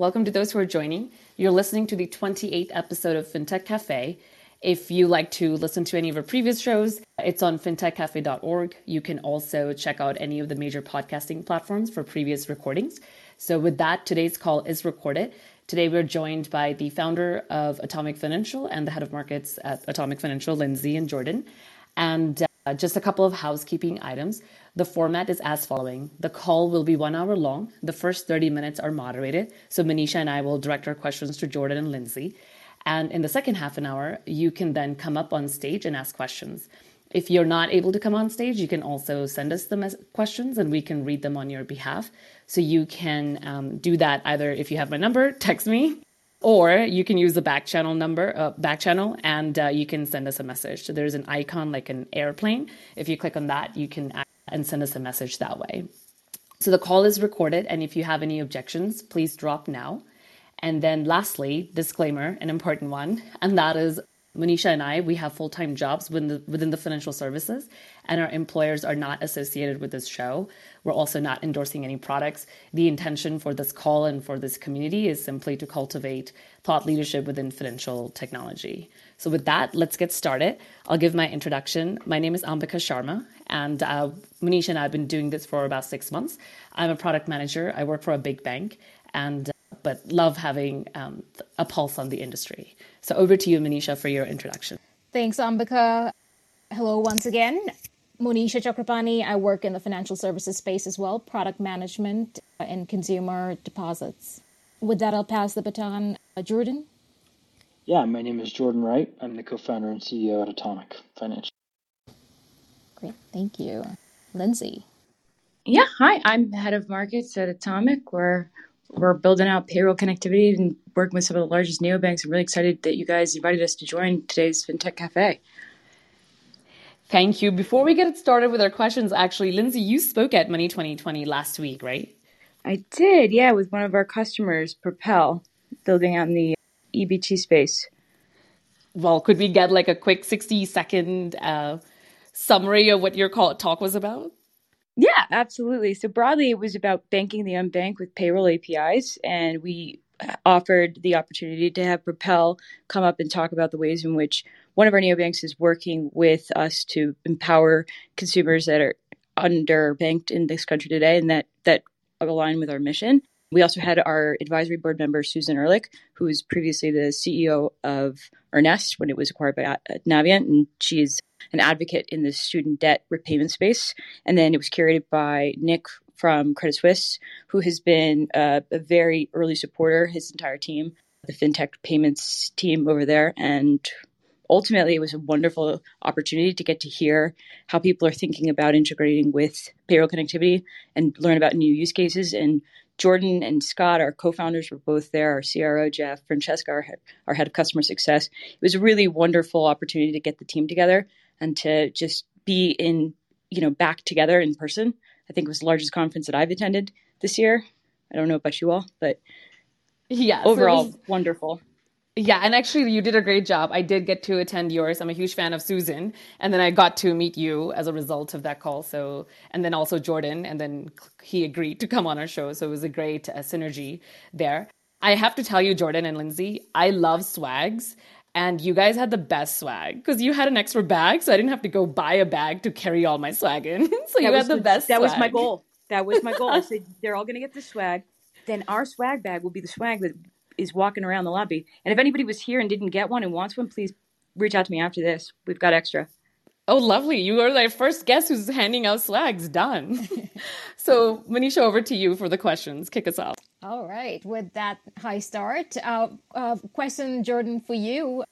Welcome to those who are joining. You're listening to the 28th episode of FinTech Cafe. If you like to listen to any of our previous shows, it's on fintechcafe.org. You can also check out any of the major podcasting platforms for previous recordings. So, with that, today's call is recorded. Today, we're joined by the founder of Atomic Financial and the head of markets at Atomic Financial, Lindsay and Jordan. And uh, just a couple of housekeeping items. The format is as following. The call will be one hour long. The first 30 minutes are moderated. So Manisha and I will direct our questions to Jordan and Lindsay. And in the second half an hour, you can then come up on stage and ask questions. If you're not able to come on stage, you can also send us the mes- questions and we can read them on your behalf. So you can um, do that either if you have my number, text me, or you can use the back channel number, uh, back channel, and uh, you can send us a message. So there's an icon like an airplane. If you click on that, you can and send us a message that way. So the call is recorded, and if you have any objections, please drop now. And then lastly, disclaimer, an important one, and that is Manisha and I, we have full time jobs within the, within the financial services, and our employers are not associated with this show. We're also not endorsing any products. The intention for this call and for this community is simply to cultivate thought leadership within financial technology. So, with that, let's get started. I'll give my introduction. My name is Ambika Sharma, and uh, Manisha and I have been doing this for about six months. I'm a product manager, I work for a big bank, and but love having um, a pulse on the industry. So over to you, Manisha, for your introduction. Thanks, Ambika. Hello once again. Monisha Chakrapani. I work in the financial services space as well, product management and consumer deposits. With that, I'll pass the baton. Uh, Jordan? Yeah, my name is Jordan Wright. I'm the co founder and CEO at Atomic Financial. Great, thank you. Lindsay? Yeah, hi. I'm head of markets at Atomic. We're we're building out payroll connectivity and working with some of the largest neobanks. I'm really excited that you guys invited us to join today's FinTech Cafe. Thank you. Before we get started with our questions, actually, Lindsay, you spoke at Money 2020 last week, right? I did, yeah, with one of our customers, Propel, building out in the EBT space. Well, could we get like a quick 60 second uh, summary of what your call, talk was about? Yeah, absolutely. So broadly, it was about banking the unbanked with payroll APIs, and we uh, offered the opportunity to have Propel come up and talk about the ways in which one of our neobanks is working with us to empower consumers that are underbanked in this country today, and that that align with our mission. We also had our advisory board member, Susan Ehrlich, who was previously the CEO of Earnest when it was acquired by Navient, and she is an advocate in the student debt repayment space. And then it was curated by Nick from Credit Suisse, who has been uh, a very early supporter, his entire team, the fintech payments team over there. And ultimately, it was a wonderful opportunity to get to hear how people are thinking about integrating with payroll connectivity and learn about new use cases. And Jordan and Scott, our co-founders, were both there. Our CRO, Jeff, Francesca, our, our head of customer success. It was a really wonderful opportunity to get the team together and to just be in, you know, back together in person. I think it was the largest conference that I've attended this year. I don't know about you all, but yeah, overall was, wonderful. Yeah, and actually, you did a great job. I did get to attend yours. I'm a huge fan of Susan, and then I got to meet you as a result of that call. So, and then also Jordan, and then he agreed to come on our show. So it was a great uh, synergy there. I have to tell you, Jordan and Lindsay, I love swags and you guys had the best swag because you had an extra bag, so I didn't have to go buy a bag to carry all my swag in. so that you had the, the best. That swag. was my goal. That was my goal. I said they're all going to get the swag. Then our swag bag will be the swag that is walking around the lobby. And if anybody was here and didn't get one and wants one, please reach out to me after this. We've got extra. Oh, lovely. You are the first guest who's handing out slags. Done. so, Manisha, over to you for the questions. Kick us off. All right. With that high start, uh, uh, question, Jordan, for you.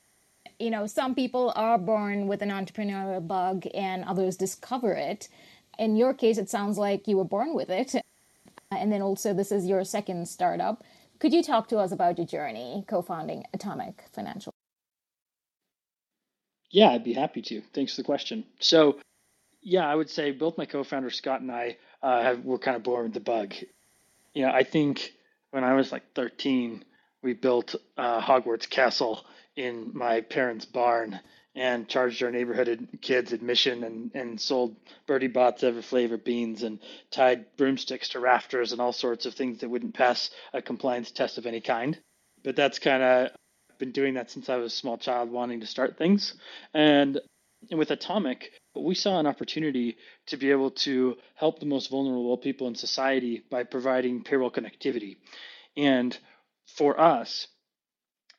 You know, some people are born with an entrepreneurial bug and others discover it. In your case, it sounds like you were born with it. And then also, this is your second startup. Could you talk to us about your journey co founding Atomic Financial? Yeah, I'd be happy to. Thanks for the question. So, yeah, I would say both my co-founder Scott and I uh, have, were kind of born with the bug. You know, I think when I was like 13, we built a Hogwarts castle in my parents' barn, and charged our neighborhood kids admission and, and sold Bertie Bott's ever flavor beans and tied broomsticks to rafters and all sorts of things that wouldn't pass a compliance test of any kind. But that's kind of been doing that since I was a small child, wanting to start things. And, and with Atomic, we saw an opportunity to be able to help the most vulnerable people in society by providing payroll connectivity. And for us,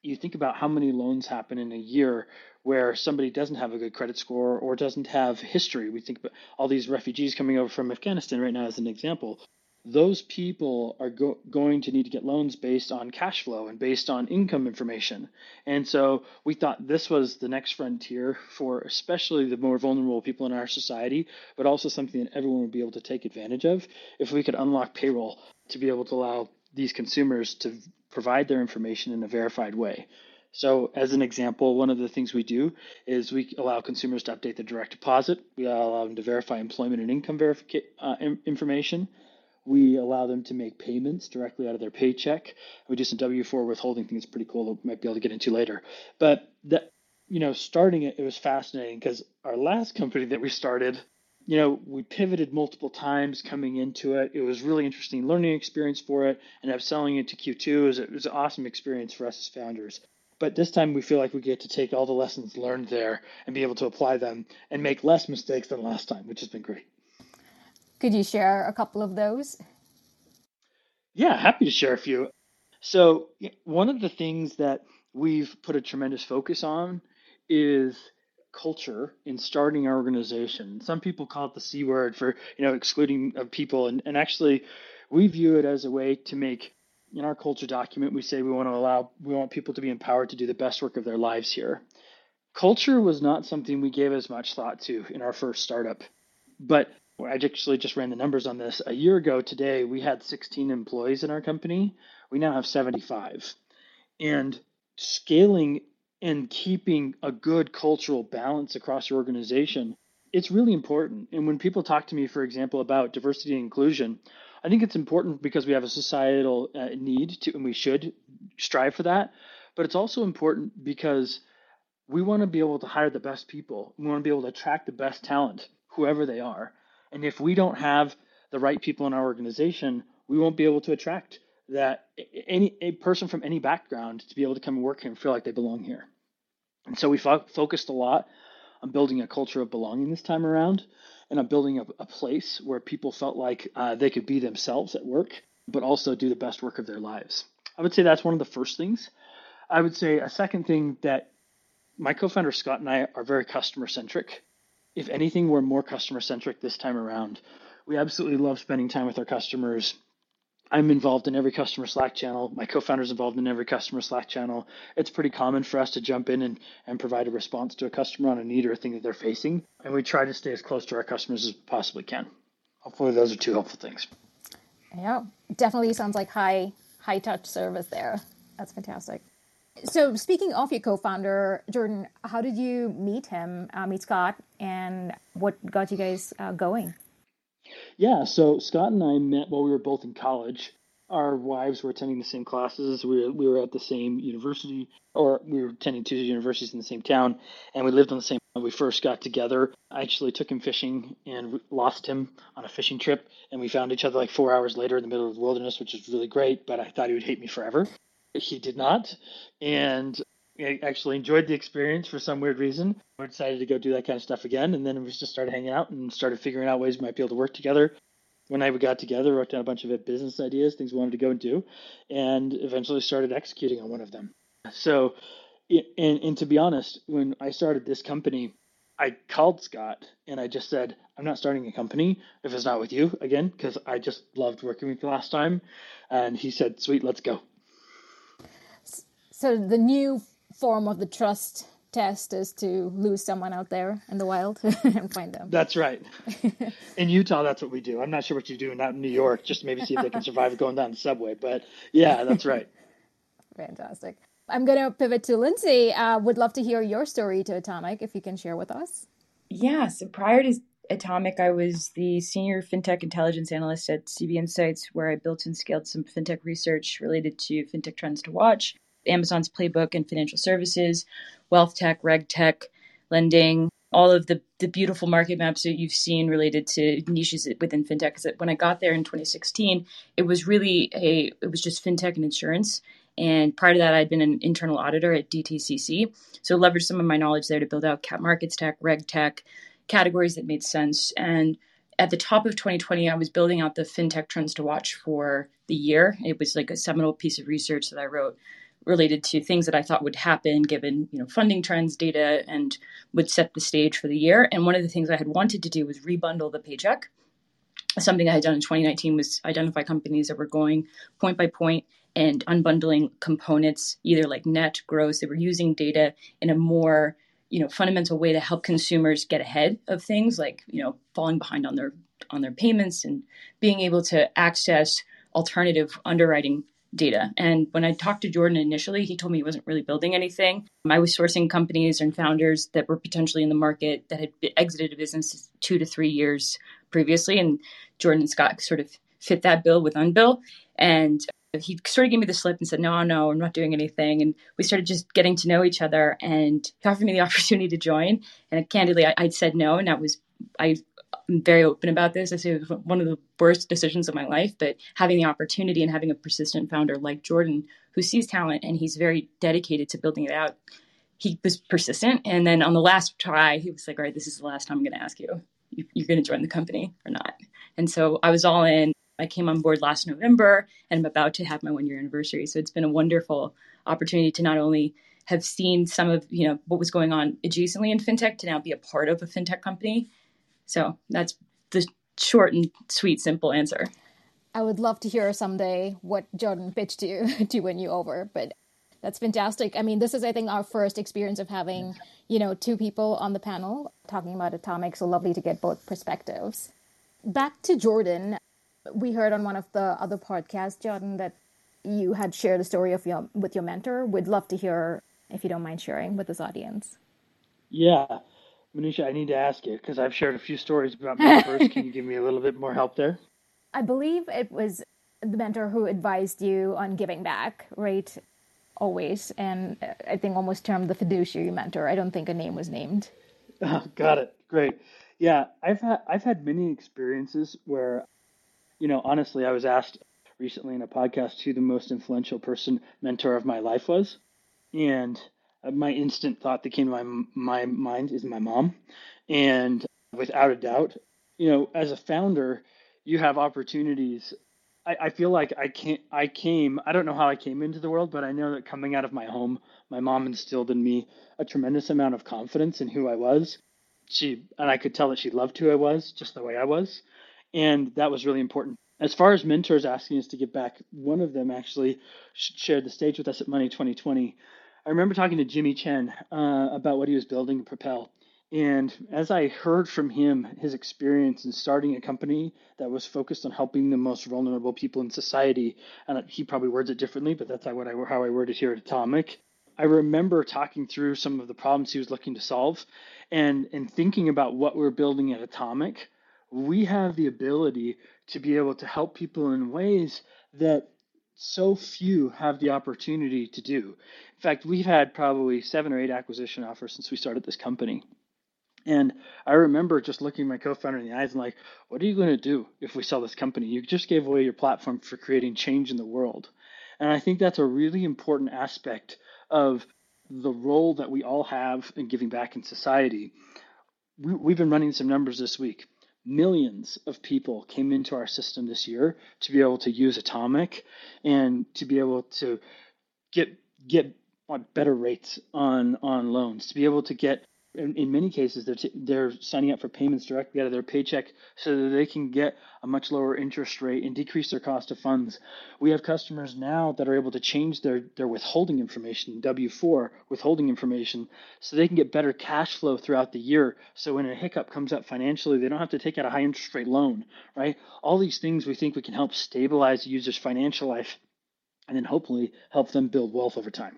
you think about how many loans happen in a year where somebody doesn't have a good credit score or doesn't have history. We think about all these refugees coming over from Afghanistan right now as an example. Those people are go- going to need to get loans based on cash flow and based on income information. And so we thought this was the next frontier for especially the more vulnerable people in our society, but also something that everyone would be able to take advantage of if we could unlock payroll to be able to allow these consumers to provide their information in a verified way. So, as an example, one of the things we do is we allow consumers to update their direct deposit. We allow them to verify employment and income verification uh, information. We allow them to make payments directly out of their paycheck. We do some W 4 withholding thing things pretty cool that we might be able to get into later. But that, you know, starting it, it was fascinating because our last company that we started you know, we pivoted multiple times coming into it. It was really interesting learning experience for it, and up selling it to Q2 was, it was an awesome experience for us as founders. But this time we feel like we get to take all the lessons learned there and be able to apply them and make less mistakes than last time, which has been great. Could you share a couple of those? Yeah, happy to share a few. So, one of the things that we've put a tremendous focus on is culture in starting our organization. Some people call it the C word for, you know, excluding of people. And, and actually, we view it as a way to make, in our culture document, we say we want to allow, we want people to be empowered to do the best work of their lives here. Culture was not something we gave as much thought to in our first startup. But I actually just ran the numbers on this. A year ago today, we had 16 employees in our company. We now have 75. And scaling and keeping a good cultural balance across your organization, it's really important. And when people talk to me, for example, about diversity and inclusion, I think it's important because we have a societal uh, need to, and we should strive for that. But it's also important because we want to be able to hire the best people. We want to be able to attract the best talent, whoever they are. And if we don't have the right people in our organization, we won't be able to attract that any a person from any background to be able to come and work here and feel like they belong here. And so we fo- focused a lot on building a culture of belonging this time around, and I'm building a, a place where people felt like uh, they could be themselves at work, but also do the best work of their lives. I would say that's one of the first things. I would say a second thing that my co-founder Scott and I are very customer centric. If anything, we're more customer centric this time around. We absolutely love spending time with our customers I'm involved in every customer Slack channel. My co-founder's involved in every customer Slack channel. It's pretty common for us to jump in and, and provide a response to a customer on a need or a thing that they're facing. And we try to stay as close to our customers as we possibly can. Hopefully those are two helpful things. Yeah, definitely sounds like high high touch service there. That's fantastic. So speaking of your co-founder, Jordan, how did you meet him, uh, meet Scott, and what got you guys uh, going? Yeah, so Scott and I met while we were both in college. Our wives were attending the same classes. We were, we were at the same university, or we were attending two universities in the same town, and we lived on the same. We first got together, I actually took him fishing and lost him on a fishing trip, and we found each other like four hours later in the middle of the wilderness, which was really great. But I thought he would hate me forever. He did not, and I actually enjoyed the experience for some weird reason. We decided to go do that kind of stuff again, and then we just started hanging out and started figuring out ways we might be able to work together. When I got together, wrote down a bunch of business ideas, things we wanted to go and do, and eventually started executing on one of them. So, and, and to be honest, when I started this company, I called Scott and I just said, I'm not starting a company if it's not with you again, because I just loved working with you last time. And he said, Sweet, let's go. So the new form of the trust test is to lose someone out there in the wild and find them. That's right. in Utah, that's what we do. I'm not sure what you do out in New York, just to maybe see if they can survive going down the subway. But yeah, that's right. Fantastic. I'm going to pivot to Lindsay. Uh, would love to hear your story to Atomic if you can share with us. Yeah. So prior to Atomic, I was the senior fintech intelligence analyst at CB Insights, where I built and scaled some fintech research related to fintech trends to watch Amazon's playbook and financial services, wealth tech, reg tech, lending, all of the, the beautiful market maps that you've seen related to niches within fintech. Because when I got there in 2016, it was really a, it was just fintech and insurance. And prior to that, I'd been an internal auditor at DTCC. So leveraged some of my knowledge there to build out cap markets tech, reg tech, categories that made sense. And at the top of 2020, I was building out the fintech trends to watch for the year. It was like a seminal piece of research that I wrote related to things that I thought would happen given, you know, funding trends, data, and would set the stage for the year. And one of the things I had wanted to do was rebundle the paycheck. Something I had done in 2019 was identify companies that were going point by point and unbundling components, either like net, gross. They were using data in a more you know fundamental way to help consumers get ahead of things like you know falling behind on their on their payments and being able to access alternative underwriting data. And when I talked to Jordan initially, he told me he wasn't really building anything. I was sourcing companies and founders that were potentially in the market that had exited a business two to three years previously. And Jordan and Scott sort of fit that bill with Unbill. And he sort of gave me the slip and said, No, no, I'm not doing anything. And we started just getting to know each other and he offered me the opportunity to join. And candidly, I, said no. And that was, I, am very open about this. I say it was one of the worst decisions of my life, but having the opportunity and having a persistent founder like Jordan who sees talent and he's very dedicated to building it out, he was persistent. And then on the last try, he was like, All right, this is the last time I'm going to ask you. You're going to join the company or not? And so I was all in. I came on board last November and I'm about to have my one year anniversary. So it's been a wonderful opportunity to not only have seen some of you know what was going on adjacently in fintech to now be a part of a fintech company. So that's the short and sweet, simple answer. I would love to hear someday what Jordan pitched you to win you over, but that's fantastic. I mean, this is, I think, our first experience of having, you know, two people on the panel talking about Atomic. So lovely to get both perspectives. Back to Jordan we heard on one of the other podcasts, Jordan, that you had shared a story of your with your mentor. We'd love to hear if you don't mind sharing with this audience. Yeah, Manisha, I need to ask you because I've shared a few stories about mentors. Can you give me a little bit more help there? I believe it was the mentor who advised you on giving back, right? Always, and I think almost termed the fiduciary mentor. I don't think a name was named. Oh, got it. Great. Yeah, I've had I've had many experiences where you know, honestly, I was asked recently in a podcast who the most influential person, mentor of my life was. And Uh, my instant thought that came to my, my mind is my mom. And without a doubt, you know, as a founder, you have opportunities. I, I feel like I can't, I came, I don't know how I came into the world, but I know that coming out of my home, my mom instilled in me a tremendous amount of confidence in who I was. She, and I could tell that she loved who I was just the way I was. And that was really important. As far as mentors asking us to give back, one of them actually shared the stage with us at Money 2020. I remember talking to Jimmy Chen uh, about what he was building at Propel. And as I heard from him, his experience in starting a company that was focused on helping the most vulnerable people in society, and he probably words it differently, but that's how I, how I word it here at Atomic. I remember talking through some of the problems he was looking to solve and, and thinking about what we're building at Atomic we have the ability to be able to help people in ways that so few have the opportunity to do. In fact, we've had probably seven or eight acquisition offers since we started this company. And I remember just looking my co-founder in the eyes and like, what are you going to do if we sell this company? You just gave away your platform for creating change in the world. And I think that's a really important aspect of the role that we all have in giving back in society. We, have been running some numbers this week millions of people came into our system this year to be able to use Atomic and to be able to get get on better rates on on loans, to be able to get in, in many cases, they're, t- they're signing up for payments directly out of their paycheck so that they can get a much lower interest rate and decrease their cost of funds. We have customers now that are able to change their, their withholding information, W4 withholding information, so they can get better cash flow throughout the year. So when a hiccup comes up financially, they don't have to take out a high interest rate loan, right? All these things we think we can help stabilize the user's financial life and then hopefully help them build wealth over time.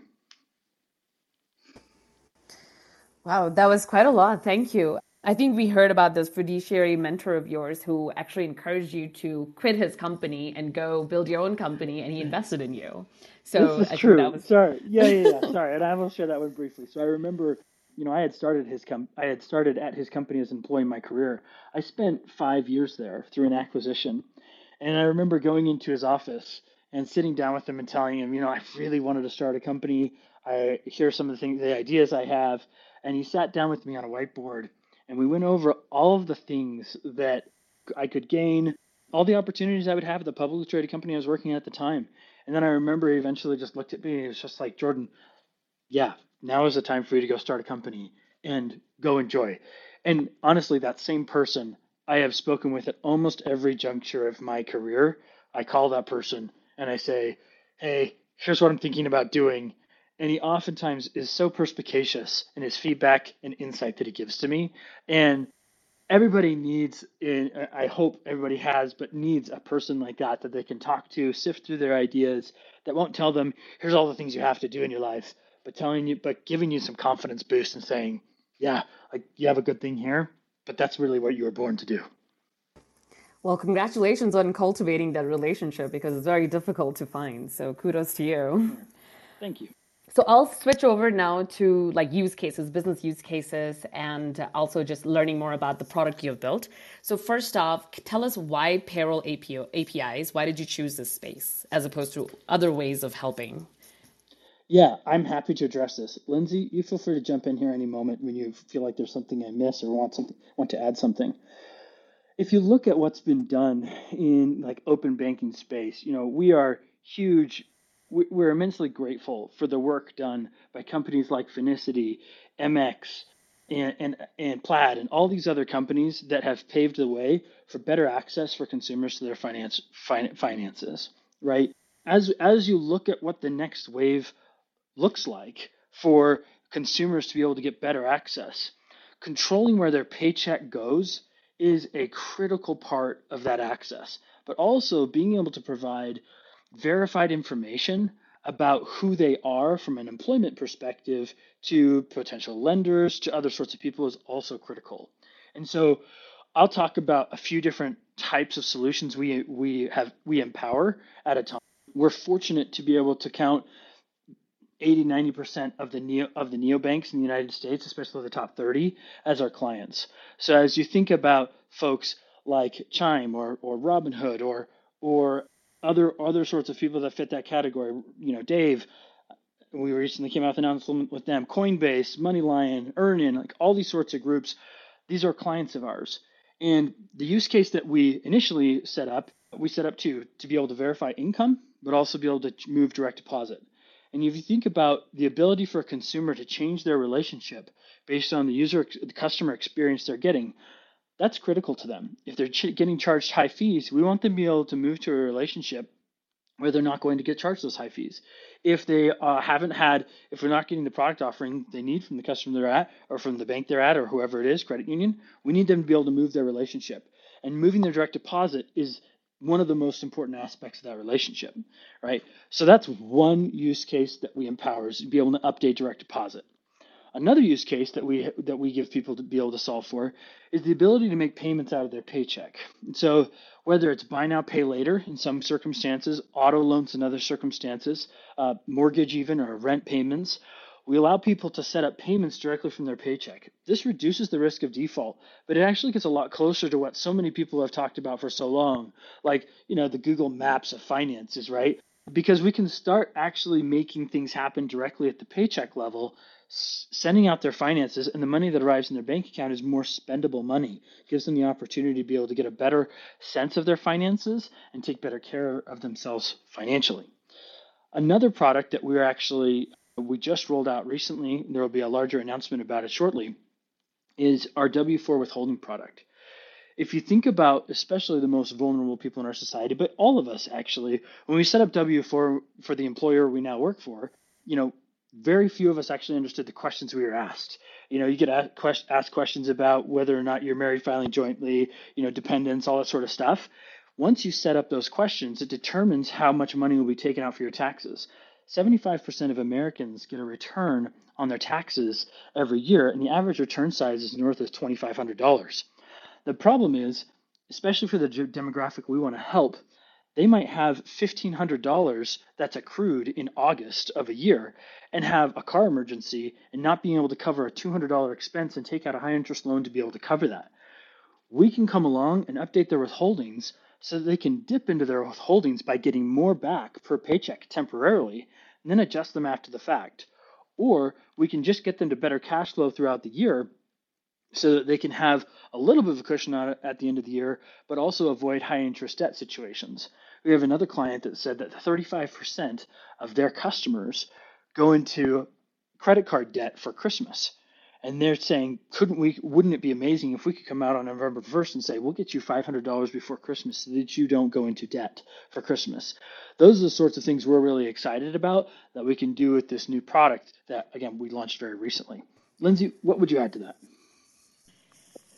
Wow, that was quite a lot. Thank you. I think we heard about this fiduciary mentor of yours who actually encouraged you to quit his company and go build your own company, and he invested in you. So this is I true. Was... Sorry, yeah, yeah, yeah. Sorry, and I will share that one briefly. So I remember you know, I had started his com- I had started at his company as an employee in my career. I spent five years there through an acquisition, and I remember going into his office and sitting down with him and telling him, you know, I really wanted to start a company. I hear some of the things, the ideas I have, and he sat down with me on a whiteboard, and we went over all of the things that I could gain, all the opportunities I would have at the publicly traded company I was working at at the time. And then I remember he eventually just looked at me and he was just like, Jordan, yeah, now is the time for you to go start a company and go enjoy. And honestly, that same person I have spoken with at almost every juncture of my career, I call that person and I say, hey, here's what I'm thinking about doing. And he oftentimes is so perspicacious in his feedback and insight that he gives to me. And everybody needs, I hope everybody has, but needs a person like that that they can talk to, sift through their ideas, that won't tell them, here's all the things you have to do in your life, but telling you, but giving you some confidence boost and saying, yeah, like you have a good thing here, but that's really what you were born to do. Well, congratulations on cultivating that relationship because it's very difficult to find. So kudos to you. Thank you. So I'll switch over now to like use cases, business use cases, and also just learning more about the product you've built. So first off, tell us why payroll APIs? Why did you choose this space as opposed to other ways of helping? Yeah, I'm happy to address this. Lindsay, you feel free to jump in here any moment when you feel like there's something I miss or want something want to add something. If you look at what's been done in like open banking space, you know, we are huge we're immensely grateful for the work done by companies like Finicity, MX, and, and, and Plaid, and all these other companies that have paved the way for better access for consumers to their finance, fin- finances, right? As, as you look at what the next wave looks like for consumers to be able to get better access. Controlling where their paycheck goes is a critical part of that access, but also being able to provide verified information about who they are from an employment perspective to potential lenders to other sorts of people is also critical. And so I'll talk about a few different types of solutions we we have we empower at a time. We're fortunate to be able to count 80 90% of the neo of the neobanks in the United States, especially the top 30 as our clients. So as you think about folks like Chime or or Robinhood or or other other sorts of people that fit that category, you know, Dave, we recently came out with an announcement with them, Coinbase, MoneyLion, Earnin, like all these sorts of groups, these are clients of ours. And the use case that we initially set up, we set up to to be able to verify income, but also be able to move direct deposit. And if you think about the ability for a consumer to change their relationship based on the user, the customer experience they're getting, that's critical to them. If they're ch- getting charged high fees, we want them to be able to move to a relationship where they're not going to get charged those high fees. If they uh, haven't had, if they're not getting the product offering they need from the customer they're at, or from the bank they're at, or whoever it is, credit union, we need them to be able to move their relationship. And moving their direct deposit is one of the most important aspects of that relationship, right? So that's one use case that we empower is to be able to update direct deposit. Another use case that we that we give people to be able to solve for is the ability to make payments out of their paycheck. so whether it's buy now pay later in some circumstances, auto loans in other circumstances, uh, mortgage even or rent payments, we allow people to set up payments directly from their paycheck. This reduces the risk of default, but it actually gets a lot closer to what so many people have talked about for so long, like, you know, the Google Maps of finances, right? Because we can start actually making things happen directly at the paycheck level, sending out their finances, and the money that arrives in their bank account is more spendable money. It gives them the opportunity to be able to get a better sense of their finances and take better care of themselves financially. Another product that we're actually we just rolled out recently, there will be a larger announcement about it shortly, is our W4 withholding product. If you think about especially the most vulnerable people in our society, but all of us actually, when we set up W4 for the employer we now work for, you know, very few of us actually understood the questions we were asked. You know, you get asked questions about whether or not you're married filing jointly, you know, dependents, all that sort of stuff. Once you set up those questions, it determines how much money will be taken out for your taxes. 75% of Americans get a return on their taxes every year, and the average return size is north of $2,500. The problem is, especially for the demographic we want to help, they might have $1,500 that's accrued in August of a year and have a car emergency and not being able to cover a $200 expense and take out a high interest loan to be able to cover that. We can come along and update their withholdings so that they can dip into their withholdings by getting more back per paycheck temporarily and then adjust them after the fact. Or we can just get them to better cash flow throughout the year so that they can have a little bit of a cushion at the end of the year, but also avoid high interest debt situations. We have another client that said that 35% of their customers go into credit card debt for Christmas. And they're saying, couldn't we, wouldn't it be amazing if we could come out on November 1st and say, we'll get you $500 before Christmas so that you don't go into debt for Christmas? Those are the sorts of things we're really excited about that we can do with this new product that, again, we launched very recently. Lindsay, what would you add to that?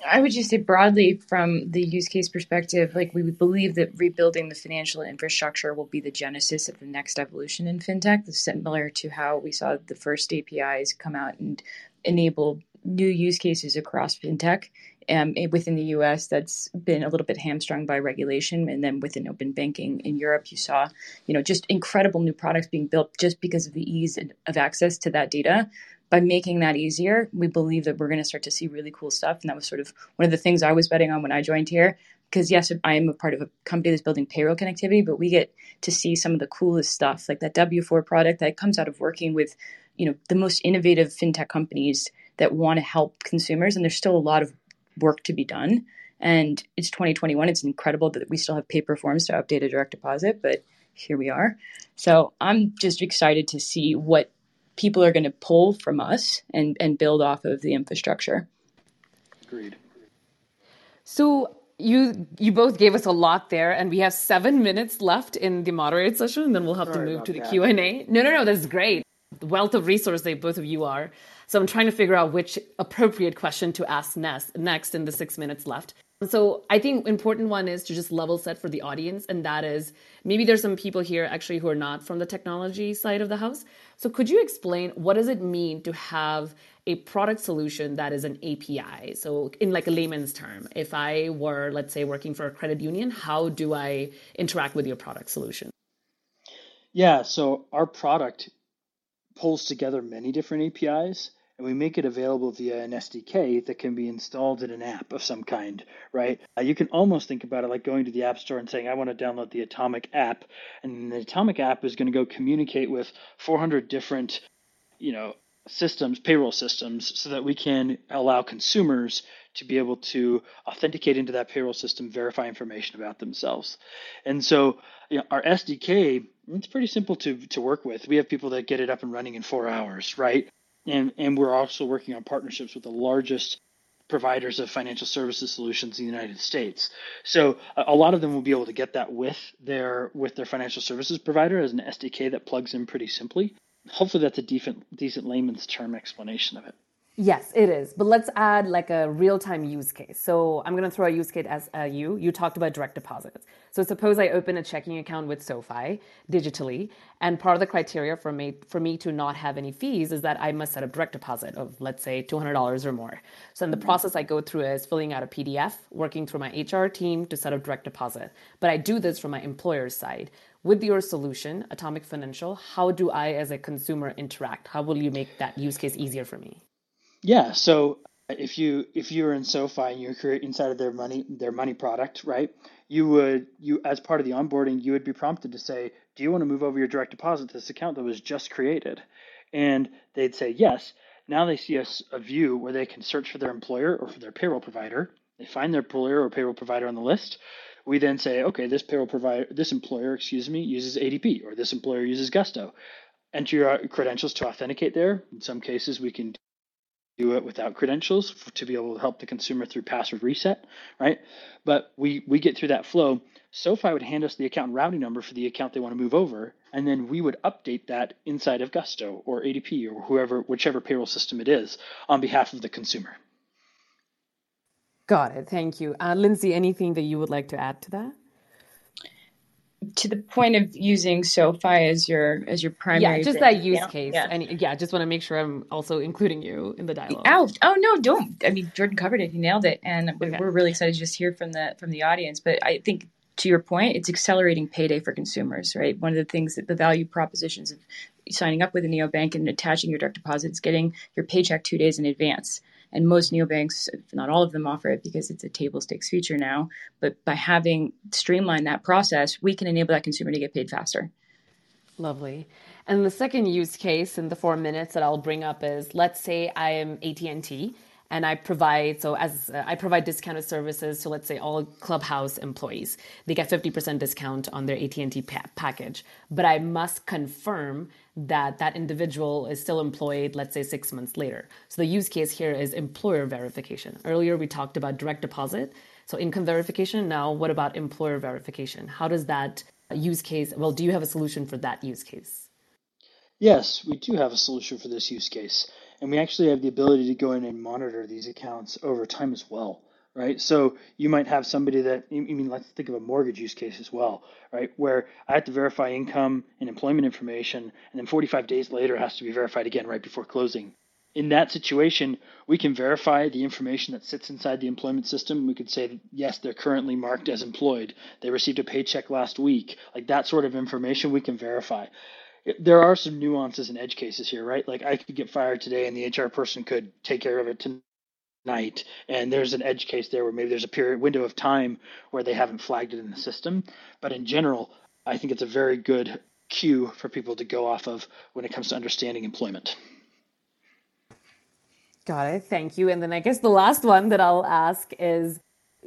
I would just say broadly from the use case perspective, like we believe that rebuilding the financial infrastructure will be the genesis of the next evolution in fintech, similar to how we saw the first APIs come out and enable new use cases across fintech. Um, within the US, that's been a little bit hamstrung by regulation. And then within open banking in Europe, you saw, you know, just incredible new products being built just because of the ease of access to that data by making that easier, we believe that we're going to start to see really cool stuff. And that was sort of one of the things I was betting on when I joined here. Because yes, I am a part of a company that's building payroll connectivity, but we get to see some of the coolest stuff, like that W4 product that comes out of working with, you know, the most innovative fintech companies that want to help consumers. And there's still a lot of work to be done. And it's 2021. It's incredible that we still have paper forms to update a direct deposit, but here we are. So I'm just excited to see what people are going to pull from us and, and build off of the infrastructure. Agreed. So you you both gave us a lot there, and we have seven minutes left in the moderated session, and then we'll have Sorry to move to the Q and A. No, no, no, that's great. The wealth of resource they both of you are. So I'm trying to figure out which appropriate question to ask next, next in the six minutes left. So I think important one is to just level set for the audience, and that is maybe there's some people here actually who are not from the technology side of the house. So could you explain what does it mean to have a product solution that is an API? So in like a layman's term, if I were let's say working for a credit union, how do I interact with your product solution? Yeah, so our product pulls together many different APIs and we make it available via an SDK that can be installed in an app of some kind, right? Uh, you can almost think about it like going to the App Store and saying, I want to download the Atomic app. And the Atomic app is going to go communicate with 400 different, you know, systems, payroll systems, so that we can allow consumers to be able to authenticate into that payroll system, verify information about themselves. And so you know, our SDK, it's pretty simple to, to work with. We have people that get it up and running in four hours, right? And and we're also working on partnerships with the largest providers of financial services solutions in the United States. So a, lot of them will be able to get that with their with their financial services provider as an SDK that plugs in pretty simply. Hopefully that's a decent decent layman's term explanation of it. Yes, it is. But let's add like a real time use case. So I'm going to throw a use case as uh, you. You talked about direct deposits. So suppose I open a checking account with SoFi digitally, and part of the criteria for me for me to not have any fees is that I must set up direct deposit of let's say $200 or more. So in the process I go through is filling out a PDF, working through my HR team to set up direct deposit. But I do this from my employer's side. With your solution, Atomic Financial, how do I as a consumer interact? How will you make that use case easier for me? Yeah. So uh, if you if you're in SoFi and you're creating inside of their money their money product, right? You would you as part of the onboarding, you would be prompted to say, "Do you want to move over your direct deposit to this account that was just created?" And they'd say yes. Now they see a, a view where they can search for their employer or for their payroll provider. They find their employer or payroll provider on the list. We then say, okay, this payroll provider, this employer, excuse me, uses ADP or this employer uses Gusto. Enter your uh, credentials to authenticate there. In some cases, we can do it without credentials for, to be able to help the consumer through password reset, right? But we we get through that flow. SoFi would hand us the account routing number for the account they want to move over, and then we would update that inside of Gusto or ADP or whoever, whichever payroll system it is, on behalf of the consumer. Got it. Thank you, uh, Lindsay. Anything that you would like to add to that? To the point of using SoFi as your as your primary. Yeah, just that use case. Yeah. And yeah, just want to make sure I'm also including you in the dialogue. Oh, oh no, don't. I mean, Jordan covered it. He nailed it, and okay. we're really excited to just hear from the from the audience. But I think to your point, it's accelerating payday for consumers, right? One of the things that the value propositions of signing up with a neobank and attaching your direct deposit is getting your paycheck two days in advance. And most neobanks, if not all of them, offer it because it's a table stakes feature now. But by having streamlined that process, we can enable that consumer to get paid faster. Lovely. And the second use case in the four minutes that I'll bring up is let's say I am AT&T and I provide so as uh, I provide discounted services to let's say all Clubhouse employees. They get 50% discount on their AT&T pa- package, but I must confirm that that individual is still employed let's say 6 months later. So the use case here is employer verification. Earlier we talked about direct deposit, so income verification. Now what about employer verification? How does that use case well do you have a solution for that use case? Yes, we do have a solution for this use case. And we actually have the ability to go in and monitor these accounts over time as well, right? So you might have somebody that, I mean, let's think of a mortgage use case as well, right? Where I have to verify income and employment information, and then 45 days later it has to be verified again right before closing. In that situation, we can verify the information that sits inside the employment system. We could say, yes, they're currently marked as employed. They received a paycheck last week. Like that sort of information we can verify there are some nuances and edge cases here, right? Like I could get fired today and the HR person could take care of it tonight. And there's an edge case there where maybe there's a period window of time where they haven't flagged it in the system. But in general, I think it's a very good cue for people to go off of when it comes to understanding employment. Got it. Thank you. And then I guess the last one that I'll ask is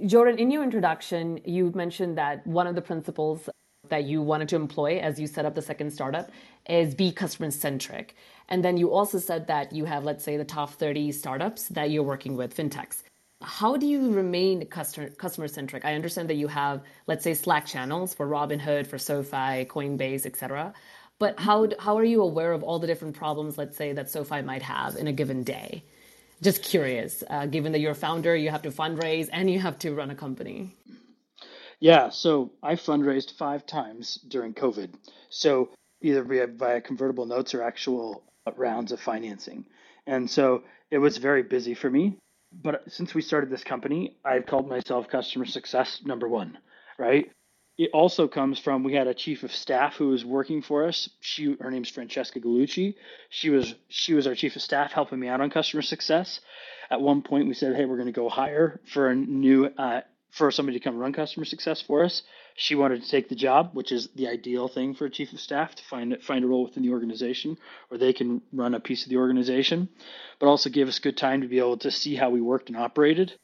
Jordan, in your introduction, you mentioned that one of the principles that you wanted to employ as you set up the second startup is be customer centric. And then you also said that you have, let's say, the top 30 startups that you're working with, fintechs. How do you remain customer customer centric? I understand that you have, let's say, Slack channels for Robinhood, for SoFi, Coinbase, etc. But how how are you aware of all the different problems, let's say, that SoFi might have in a given day? Just curious, uh, given that you're a founder, you have to fundraise and you have to run a company. Yeah, so I fundraised five times during COVID. So either via convertible notes or actual rounds of financing. And so it was very busy for me. But since we started this company, I've called myself customer success number one, right? It also comes from we had a chief of staff who was working for us. She her name's Francesca Galucci. She was she was our chief of staff helping me out on customer success. At one point, we said, "Hey, we're going to go hire for a new uh, for somebody to come run customer success for us. She wanted to take the job, which is the ideal thing for a chief of staff to find find a role within the organization where they can run a piece of the organization, but also give us good time to be able to see how we worked and operated.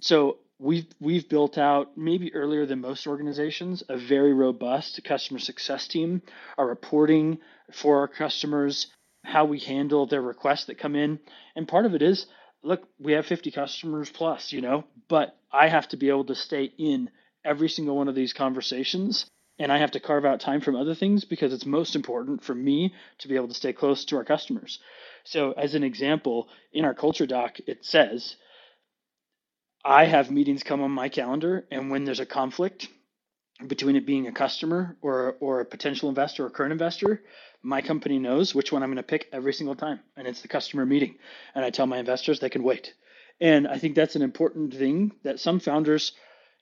So we've we've built out maybe earlier than most organizations a very robust customer success team, our reporting for our customers, how we handle their requests that come in, and part of it is look, we have 50 customers plus, you know, but I have to be able to stay in every single one of these conversations and I have to carve out time from other things because it's most important for me to be able to stay close to our customers. So, as an example, in our culture doc, it says, I have meetings come on my calendar, and when there's a conflict between it being a customer or, or a potential investor or current investor, my company knows which one I'm going to pick every single time, and it's the customer meeting. And I tell my investors they can wait. And I think that's an important thing that some founders,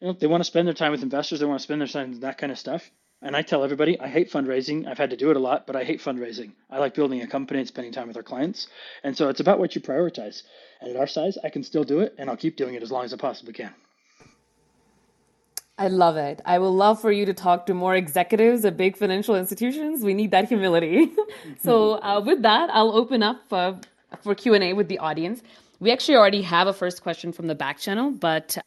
you know, they want to spend their time with investors, they want to spend their time that kind of stuff. And I tell everybody, I hate fundraising. I've had to do it a lot, but I hate fundraising. I like building a company and spending time with our clients. And so it's about what you prioritize. And at our size, I can still do it, and I'll keep doing it as long as I possibly can. I love it. I will love for you to talk to more executives at big financial institutions. We need that humility. so uh, with that, I'll open up uh, for Q&A with the audience. We actually already have a first question from the back channel, but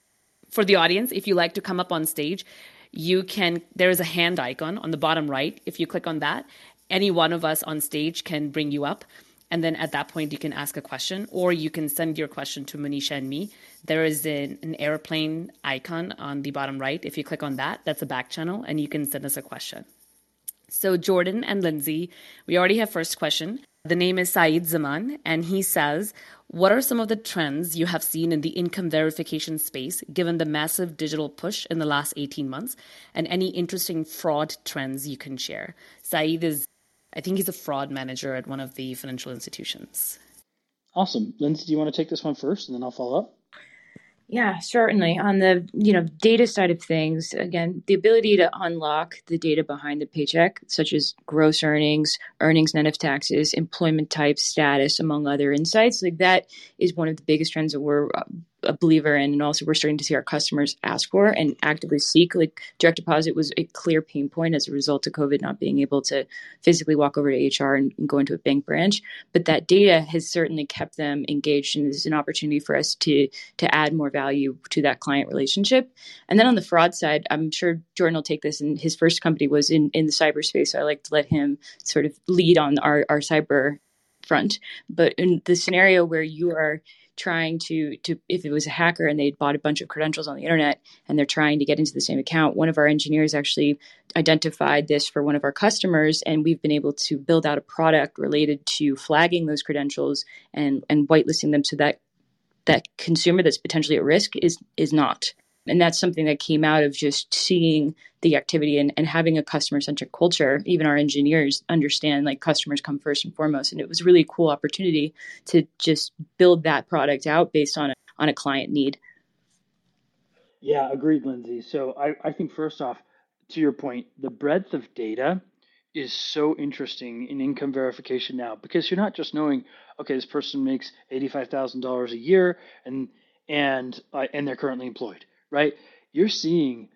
for the audience, if you like to come up on stage, you can there is a hand icon on the bottom right. If you click on that, any one of us on stage can bring you up. And then at that point, you can ask a question or you can send your question to Manisha and me. There is an, an, airplane icon on the bottom right. If you click on that, that's a back channel and you can send us a question. So, Jordan and Lindsay, we already have first question. The name is Saeed Zaman, and he says, What are some of the trends you have seen in the income verification space given the massive digital push in the last 18 months, and any interesting fraud trends you can share? Saeed is I think he's a fraud manager at one of the financial institutions. Awesome. Lindsay, do you want to take this one first and then I'll follow up? Yeah, certainly. On the you know data side of things, again, the ability to unlock the data behind the paycheck, such as gross earnings, earnings net of taxes, employment type, status, among other insights, like that is one of the biggest trends that we're uh, a believer in and also we're starting to see our customers ask for and actively seek like direct deposit was a clear pain point as a result of covid not being able to physically walk over to hr and, and go into a bank branch. But that data has certainly kept them engaged and is an opportunity for us to to add more value to that client relationship. And then on the fraud side i'm sure jordan will take this and his first company was in in the cyberspace so i like to let him sort of lead on our our cyber front. But in the scenario where you are trying to to if it was a hacker and they'd bought a bunch of credentials on the internet and they're trying to get into the same account one of our engineers actually identified this for one of our customers and we've been able to build out a product related to flagging those credentials and and whitelisting them so that that consumer that's potentially at risk is is not. And that's something that came out of just seeing the activity and, and having a customer centric culture even our engineers understand like customers come first and foremost. And it was really a cool opportunity to just build that product out based on a, on a client need. Yeah agreed lindsay. So I, I think first off to your point the breadth of data is so interesting in income verification now because you're not just knowing okay this person makes $85000 a year and and uh, and they're currently employed right? You're seeing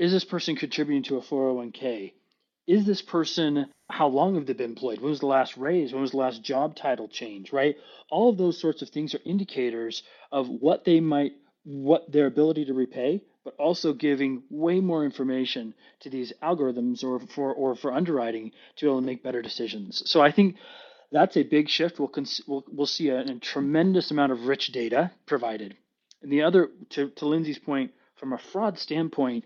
is this person contributing to a 401k? Is this person, how long have they been employed? When was the last raise? When was the last job title change, right? All of those sorts of things are indicators of what they might, what their ability to repay, but also giving way more information to these algorithms or for, or for underwriting to be able to make better decisions. So I think that's a big shift. We'll, cons- we'll, we'll see a, a tremendous amount of rich data provided and the other, to, to Lindsay's point, from a fraud standpoint,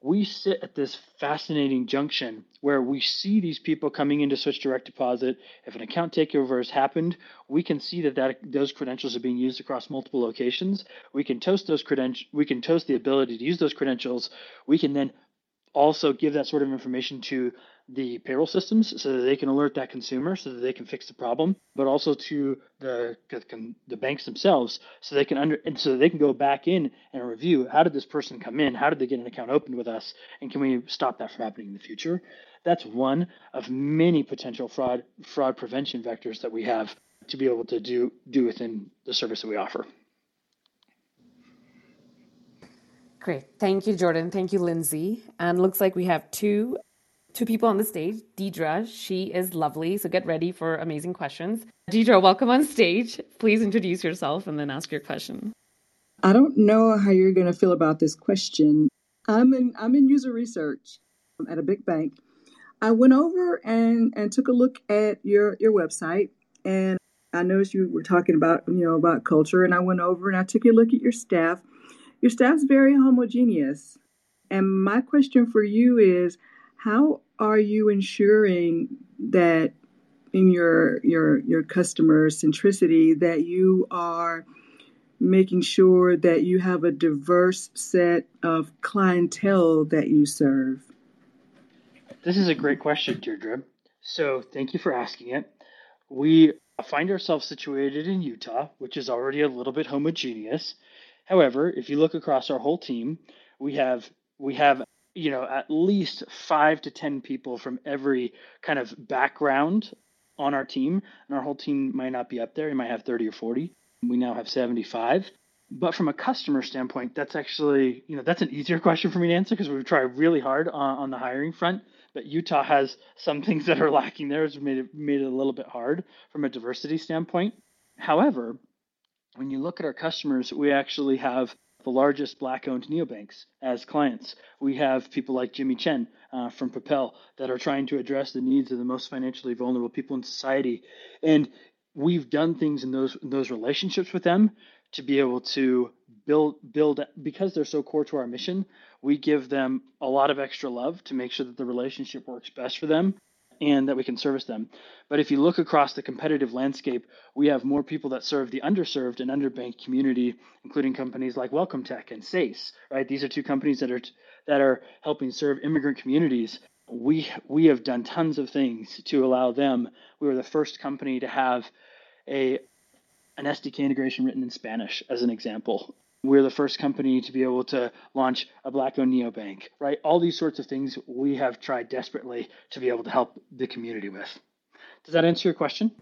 we sit at this fascinating junction where we see these people coming into switch direct deposit. If an account takeover has happened, we can see that, that those credentials are being used across multiple locations. We can toast those credentials. We can toast the ability to use those credentials. We can then also give that sort of information to the payroll systems so that they can alert that consumer so that they can fix the problem, but also to the the banks themselves so they can under so they can go back in and review how did this person come in, how did they get an account opened with us, and can we stop that from happening in the future? That's one of many potential fraud fraud prevention vectors that we have to be able to do do within the service that we offer. Great. Thank you, Jordan. Thank you, Lindsay. And looks like we have two two people on the stage. Deidre, she is lovely, so get ready for amazing questions. Deidre, welcome on stage. Please introduce yourself and then ask your question. I don't know how you're going to feel about this question. I'm in I'm in user research at a big bank. I went over and and took a look at your your website and I noticed you were talking about you know about culture and I went over and I took a look at your staff. Your staff's very homogeneous. And my question for you is how are you ensuring that in your your your customer centricity that you are making sure that you have a diverse set of clientele that you serve? This is a great question, Deirdre. So thank you for asking it. We find ourselves situated in Utah, which is already a little bit homogeneous. However, if you look across our whole team, we have we have you know at least five to ten people from every kind of background on our team and our whole team might not be up there. We might have 30 or 40 we now have 75 but from a customer standpoint that's actually you know that's an easier question for me to answer because we've tried really hard on, on the hiring front. But utah has some things that are lacking there it's made it made it a little bit hard from a diversity standpoint. However when you look at our customers we actually have the largest black-owned neobanks as clients. We have people like Jimmy Chen uh, from Propel that are trying to address the needs of the most financially vulnerable people in society, and we've done things in those in those relationships with them to be able to build build because they're so core to our mission. We give them a lot of extra love to make sure that the relationship works best for them and that we can service them. But if you look across the competitive landscape, we have more people that serve the underserved and underbanked community, including companies like Welcome Tech and SACE, right? These are two companies that are that are helping serve immigrant communities. We we have done tons of things to allow them. We were the first company to have a an SDK integration written in Spanish, as an example. We're the first company to be able to launch a black owned neobank, right? All these sorts of things we have tried desperately to be able to help the community with. Does that answer your question?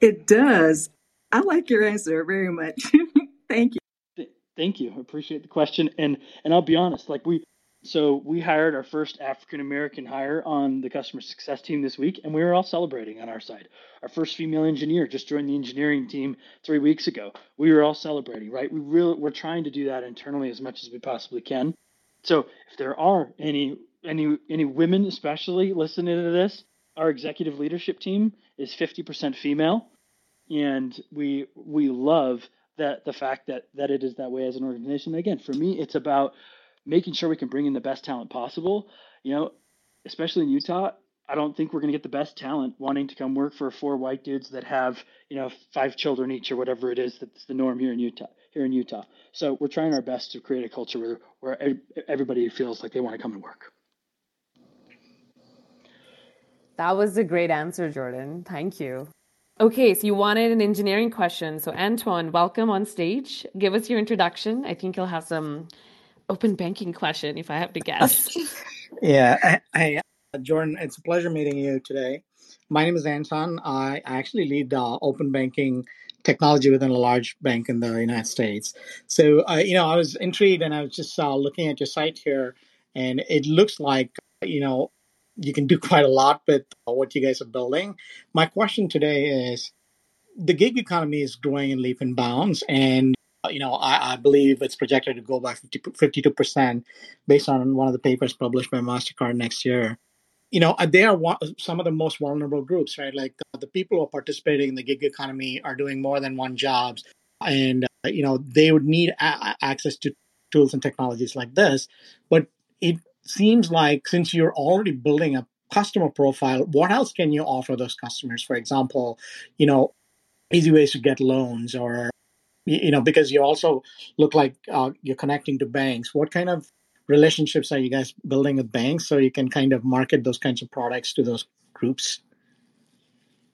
It does. I like your answer very much. Thank you. Thank you. I appreciate the question. And and I'll be honest, like we so we hired our first African American hire on the customer success team this week, and we were all celebrating on our side. Our first female engineer just joined the engineering team three weeks ago. We were all celebrating, right? We really we're trying to do that internally as much as we possibly can. So if there are any any any women especially listening to this, our executive leadership team is 50% female, and we we love that the fact that that it is that way as an organization. Again, for me, it's about making sure we can bring in the best talent possible. You know, especially in Utah, I don't think we're going to get the best talent wanting to come work for four white dudes that have, you know, five children each or whatever it is that's the norm here in Utah. Here in Utah, so we're trying our best to create a culture where where everybody feels like they want to come and work. That was a great answer, Jordan. Thank you. Okay, so you wanted an engineering question. So Antoine, welcome on stage. Give us your introduction. I think you'll have some open banking question if I have to guess. yeah. Hey, uh, Jordan, it's a pleasure meeting you today. My name is Anton. I actually lead uh, open banking technology within a large bank in the United States. So, uh, you know, I was intrigued and I was just uh, looking at your site here, and it looks like, you know, you can do quite a lot with what you guys are building. My question today is the gig economy is growing in leap and bounds, and you know, I, I, believe it's projected to go by 50, 52% based on one of the papers published by MasterCard next year. You know, uh, they are one, some of the most vulnerable groups, right? Like the, the, people who are participating in the gig economy are doing more than one jobs. And, uh, you know, they would need a- access to tools and technologies like this. But it seems like since you're already building a customer profile, what else can you offer those customers? For example, you know, easy ways to get loans or you know because you also look like uh, you're connecting to banks. What kind of relationships are you guys building with banks so you can kind of market those kinds of products to those groups?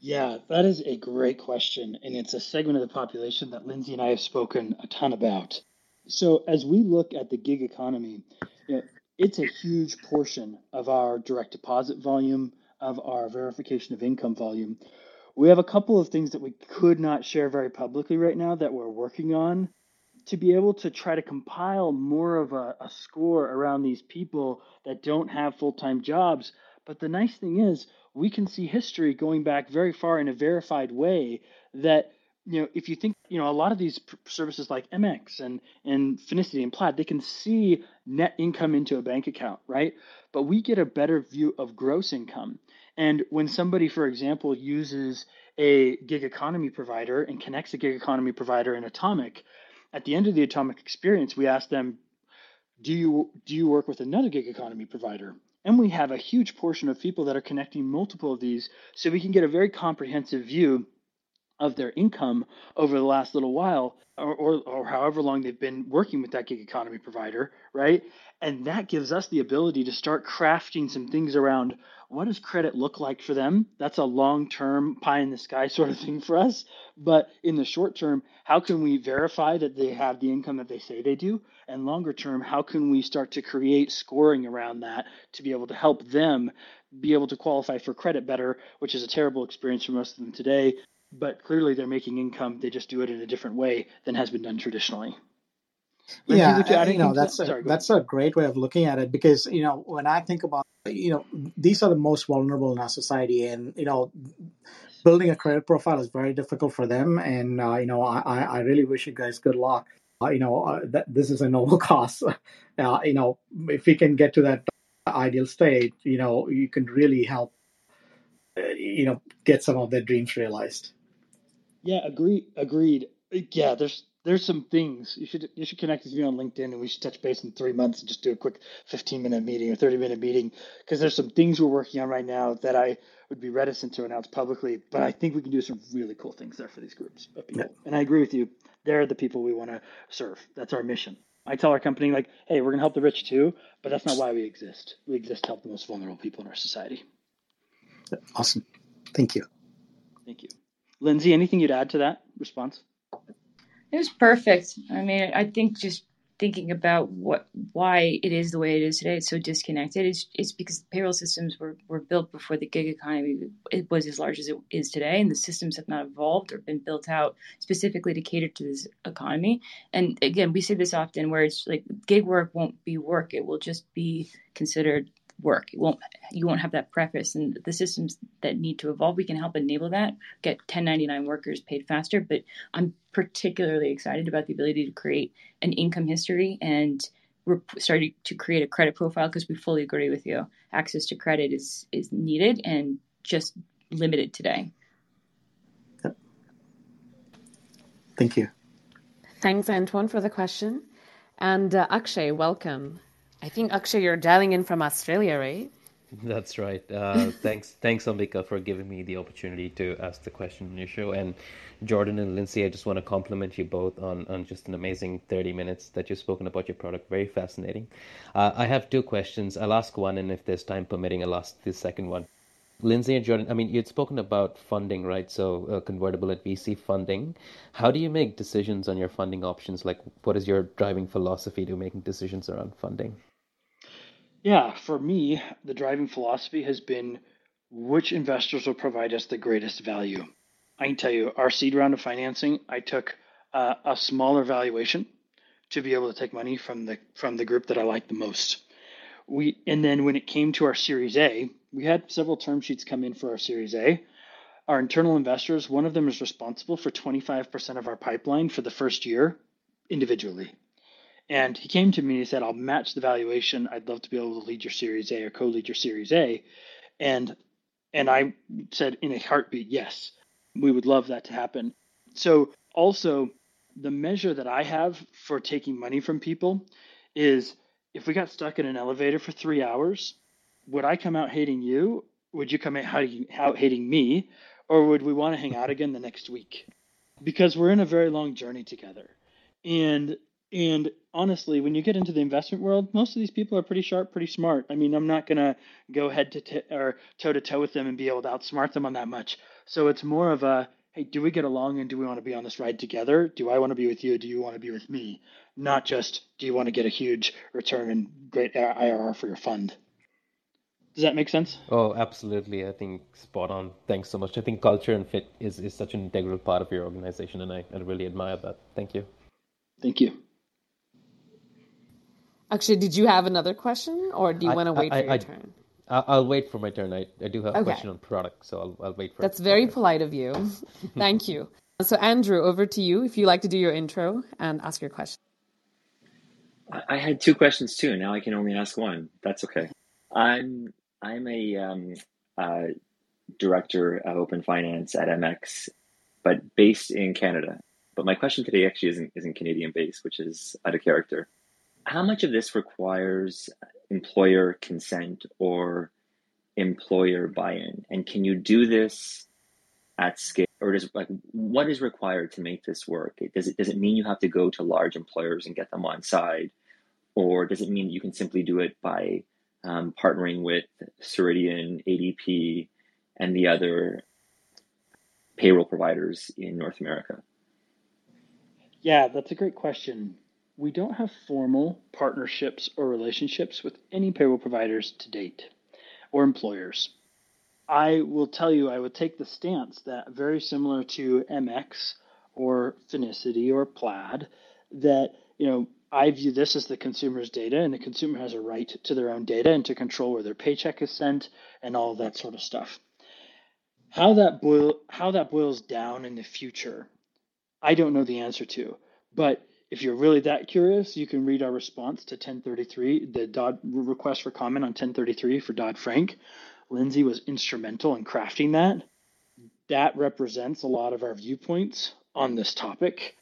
Yeah that is a great question and it's a segment of the population that lindsay and i have spoken a ton about. So as we look at the gig economy it's a huge portion of our direct deposit volume of our verification of income volume we have a couple of things that we could not share very publicly right now that we're working on to be able to try to compile more of a, a score around these people that don't have full time jobs. But the nice thing is, we can see history going back very far in a verified way that you know if you think you know a lot of these services like mx and and finicity and plaid they can see net income into a bank account right but we get a better view of gross income and when somebody, for example, uses a gig economy provider and connects a gig economy provider in Atomic, at the end of the Atomic experience, we ask them, do you do you work with another gig economy provider? And we have a huge portion of people that are connecting multiple of these, so we can get a very comprehensive view of their income over the last little while or, or, or, however long they've been working with that gig economy provider, right? And that gives us the ability to start crafting some things around what does credit look like for them? That's a long term pie in the sky sort of thing for us. But in the short term, how can we verify that they have the income that they say they do? And longer term, how can we start to create scoring around that to be able to help them be able to qualify for credit better, which is a terrible experience for most of them today. But clearly, they're making income. They just do it in a different way than has been done traditionally. Yeah, you, you know that's a, Sorry, that's a great way of looking at it because you know when I think about you know these are the most vulnerable in our society and you know building a credit profile is very difficult for them and uh, you know I, I really wish you guys good luck. Uh, you know uh, that this is a noble cause. Uh, you know if we can get to that ideal state you know you can really help uh, you know get some of their dreams realized. Yeah agreed agreed. Yeah there's there's some things you should you should connect with me on LinkedIn and we should touch base in three months and just do a quick 15 minute meeting or 30 minute meeting because there's some things we're working on right now that I would be reticent to announce publicly, but I think we can do some really cool things there for these groups of people. Yeah. And I agree with you. They're the people we want to serve. That's our mission. I tell our company like, hey, we're gonna help the rich too, but that's not why we exist. We exist to help the most vulnerable people in our society. Awesome. Thank you. Thank you. Lindsay, anything you'd add to that response? It was perfect. I mean, I think just thinking about what why it is the way it is today, it's so disconnected. It's, it's because payroll systems were, were built before the gig economy it was as large as it is today, and the systems have not evolved or been built out specifically to cater to this economy. And again, we say this often, where it's like gig work won't be work; it will just be considered work. It won't you won't have that preface and the systems that need to evolve. We can help enable that, get 1099 workers paid faster. But I'm particularly excited about the ability to create an income history and we're starting to create a credit profile because we fully agree with you. Access to credit is is needed and just limited today. Thank you. Thanks, Antoine, for the question. And uh, Akshay, welcome. I think Akshay, you're dialing in from Australia, right? That's right. Uh, thanks, thanks, Ambika, for giving me the opportunity to ask the question on your show. And Jordan and Lindsay, I just want to compliment you both on, on just an amazing 30 minutes that you've spoken about your product. Very fascinating. Uh, I have two questions. I'll ask one, and if there's time permitting, I'll ask the second one. Lindsay and Jordan, I mean, you'd spoken about funding, right? So uh, convertible at VC funding. How do you make decisions on your funding options? Like, what is your driving philosophy to making decisions around funding? Yeah, for me, the driving philosophy has been which investors will provide us the greatest value. I can tell you, our seed round of financing, I took uh, a smaller valuation to be able to take money from the from the group that I like the most. We and then when it came to our Series A, we had several term sheets come in for our Series A. Our internal investors, one of them is responsible for 25% of our pipeline for the first year individually. And he came to me and he said, I'll match the valuation. I'd love to be able to lead your Series A or co lead your Series A. And and I said in a heartbeat, yes, we would love that to happen. So also the measure that I have for taking money from people is if we got stuck in an elevator for three hours, would I come out hating you? Would you come out hating me? Or would we want to hang out again the next week? Because we're in a very long journey together. And and honestly, when you get into the investment world, most of these people are pretty sharp, pretty smart. I mean, I'm not gonna go head to t- or toe to toe with them and be able to outsmart them on that much. So it's more of a, hey, do we get along and do we want to be on this ride together? Do I want to be with you? Do you want to be with me? Not just, do you want to get a huge return and great IRR for your fund? Does that make sense? Oh, absolutely. I think spot on. Thanks so much. I think culture and fit is, is such an integral part of your organization, and I, I really admire that. Thank you. Thank you. Actually, did you have another question, or do you want to wait I, for your I, turn? I'll wait for my turn. I, I do have okay. a question on product, so I'll, I'll wait for. That's very polite of you. Thank you. So, Andrew, over to you. If you like to do your intro and ask your question. I had two questions too. Now I can only ask one. That's okay. I'm I'm a um, uh, director of open finance at MX, but based in Canada. But my question today actually isn't isn't Canadian based, which is out of character how much of this requires employer consent or employer buy-in? And can you do this at scale? Or does like what is required to make this work? Does it does it mean you have to go to large employers and get them on side? Or does it mean you can simply do it by um, partnering with ceridian adp and the other payroll providers in north america? Yeah that's a great question we don't have formal partnerships or relationships with any payroll providers to date or employers. I will tell you, I would take the stance that very similar to MX or Finicity or Plaid, that you know I view this as the consumer's data, and the consumer has a right to their own data and to control where their paycheck is sent and all that sort of stuff. How that boil how that boils down in the future, I don't know the answer to, but if you're really that curious, you can read our response to 1033, the Dodd request for comment on 1033 for Dodd Frank. Lindsay was instrumental in crafting that. That represents a lot of our viewpoints on this topic.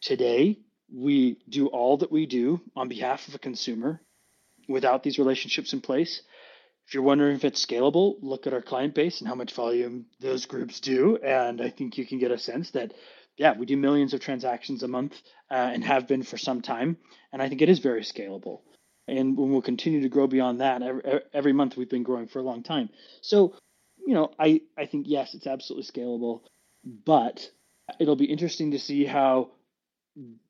Today, we do all that we do on behalf of a consumer without these relationships in place. If you're wondering if it's scalable, look at our client base and how much volume those groups do. And I think you can get a sense that yeah, we do millions of transactions a month uh, and have been for some time. And I think it is very scalable. And we'll continue to grow beyond that. Every, every month we've been growing for a long time. So, you know, I, I think, yes, it's absolutely scalable, but it'll be interesting to see how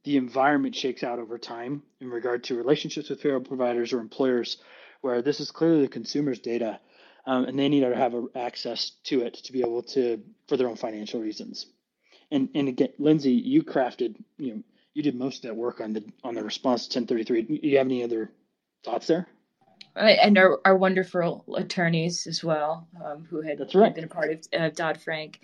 the environment shakes out over time in regard to relationships with payroll providers or employers, where this is clearly the consumer's data, um, and they need to have access to it to be able to for their own financial reasons. And and again, Lindsay, you crafted, you know, you did most of that work on the on the response to 1033. Do you have any other thoughts there? and our, our wonderful attorneys as well, um, who had right. been a part of uh, Dodd Frank.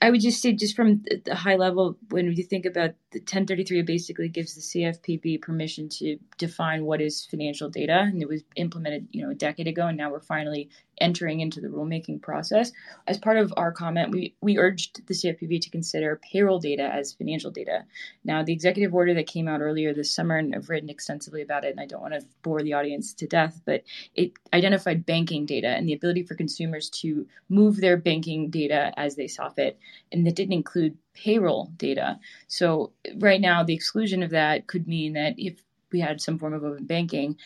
I would just say, just from the high level, when you think about the 1033, it basically gives the CFPB permission to define what is financial data, and it was implemented, you know, a decade ago, and now we're finally entering into the rulemaking process. As part of our comment, we we urged the CFPB to consider payroll data as financial data. Now, the executive order that came out earlier this summer, and I've written extensively about it, and I don't want to bore the audience to death, but it identified banking data and the ability for consumers to move their banking data as they saw fit, and that didn't include payroll data. So right now, the exclusion of that could mean that if we had some form of open banking,